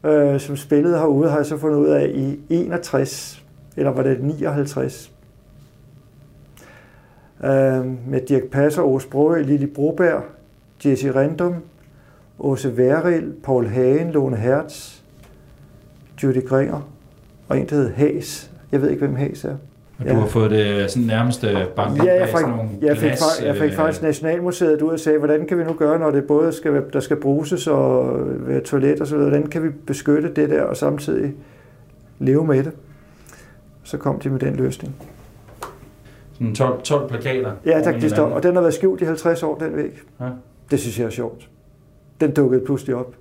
øh, som spillede herude, har jeg så fundet ud af i 61, eller var det 59. Øh, med Dirk Passer, Ove Sprogø, Lili Broberg, Jesse Rendum, Åse Værrild, Paul Hagen, Lone Hertz, Judy Gringer og en, der hed Hæs. Jeg ved ikke, hvem Hæs er. Og du har fået det sådan nærmest øh, banket Ja, jeg fik, sådan nogle jeg, fik, glas, jeg fik øh, faktisk Nationalmuseet ud og sagde, hvordan kan vi nu gøre, når det både skal, der skal bruses og være toilet og så videre, hvordan kan vi beskytte det der og samtidig leve med det? Så kom de med den løsning. Sådan 12, 12 plakater. Ja, der, i de står, og den har været skjult i 50 år, den væg. Ja. Det synes jeg er sjovt. Den dukkede pludselig op.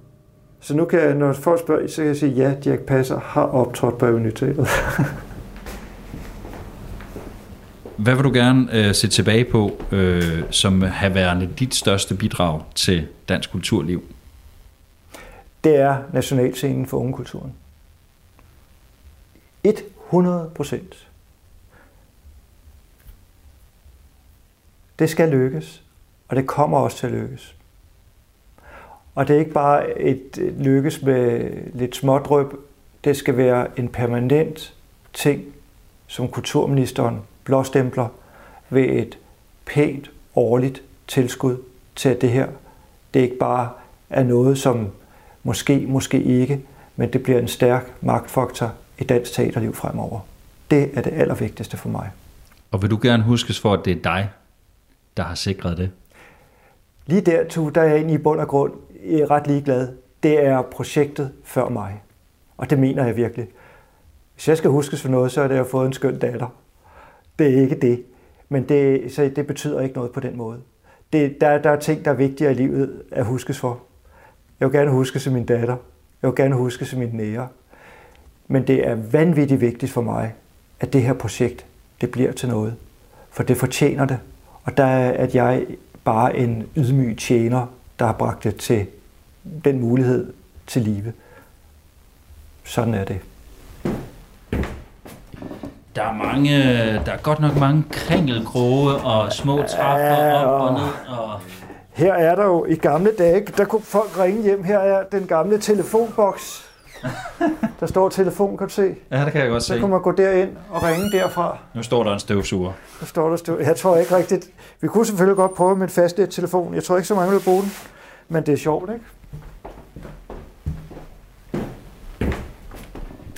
Så nu kan jeg, når folk spørger, så kan jeg sige, ja, Dirk Passer har optrådt på Avenue [laughs] Hvad vil du gerne øh, se tilbage på, øh, som har været dit største bidrag til dansk kulturliv? det er nationalscenen for ungekulturen. 100 procent. Det skal lykkes, og det kommer også til at lykkes. Og det er ikke bare et lykkes med lidt smådrøb. Det skal være en permanent ting, som kulturministeren blåstempler ved et pænt årligt tilskud til, at det her det ikke bare er noget, som måske, måske ikke, men det bliver en stærk magtfaktor i dansk teaterliv fremover. Det er det allervigtigste for mig. Og vil du gerne huskes for, at det er dig, der har sikret det? Lige der, Tue, der er jeg egentlig i bund og grund ret ligeglad. Det er projektet før mig. Og det mener jeg virkelig. Hvis jeg skal huskes for noget, så er det, at jeg har fået en skøn datter. Det er ikke det. Men det, så det betyder ikke noget på den måde. Det, der, der er ting, der er vigtigere i livet at huskes for. Jeg vil gerne huske som min datter. Jeg vil gerne huske som min nære. Men det er vanvittigt vigtigt for mig, at det her projekt, det bliver til noget. For det fortjener det. Og der er, at jeg bare en ydmyg tjener, der har bragt det til den mulighed til live. Sådan er det. Der er mange, der er godt nok mange kringelkroge og små trapper Ja, op og ned. Og... Her er der jo i gamle dage, der kunne folk ringe hjem. Her er den gamle telefonboks. [laughs] Der står telefon, kan du se. Ja, det kan jeg godt Så se. kunne man gå derind og ringe derfra. Nu står der en støvsuger. Der står der støv. Jeg tror ikke rigtigt. Vi kunne selvfølgelig godt prøve med en fastnet telefon. Jeg tror ikke så mange vil bruge den. Men det er sjovt, ikke?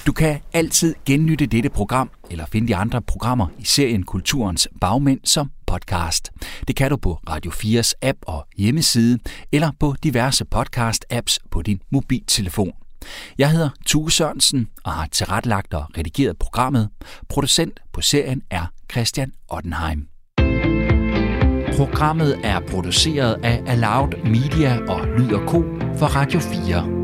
Du kan altid genlytte dette program eller finde de andre programmer i serien Kulturens Bagmænd som podcast. Det kan du på Radio 4's app og hjemmeside eller på diverse podcast-apps på din mobiltelefon. Jeg hedder Tue Sørensen og har tilrettelagt og redigeret programmet. Producent på serien er Christian Ottenheim. Programmet er produceret af Aloud Media og Lyd og Co. for Radio 4.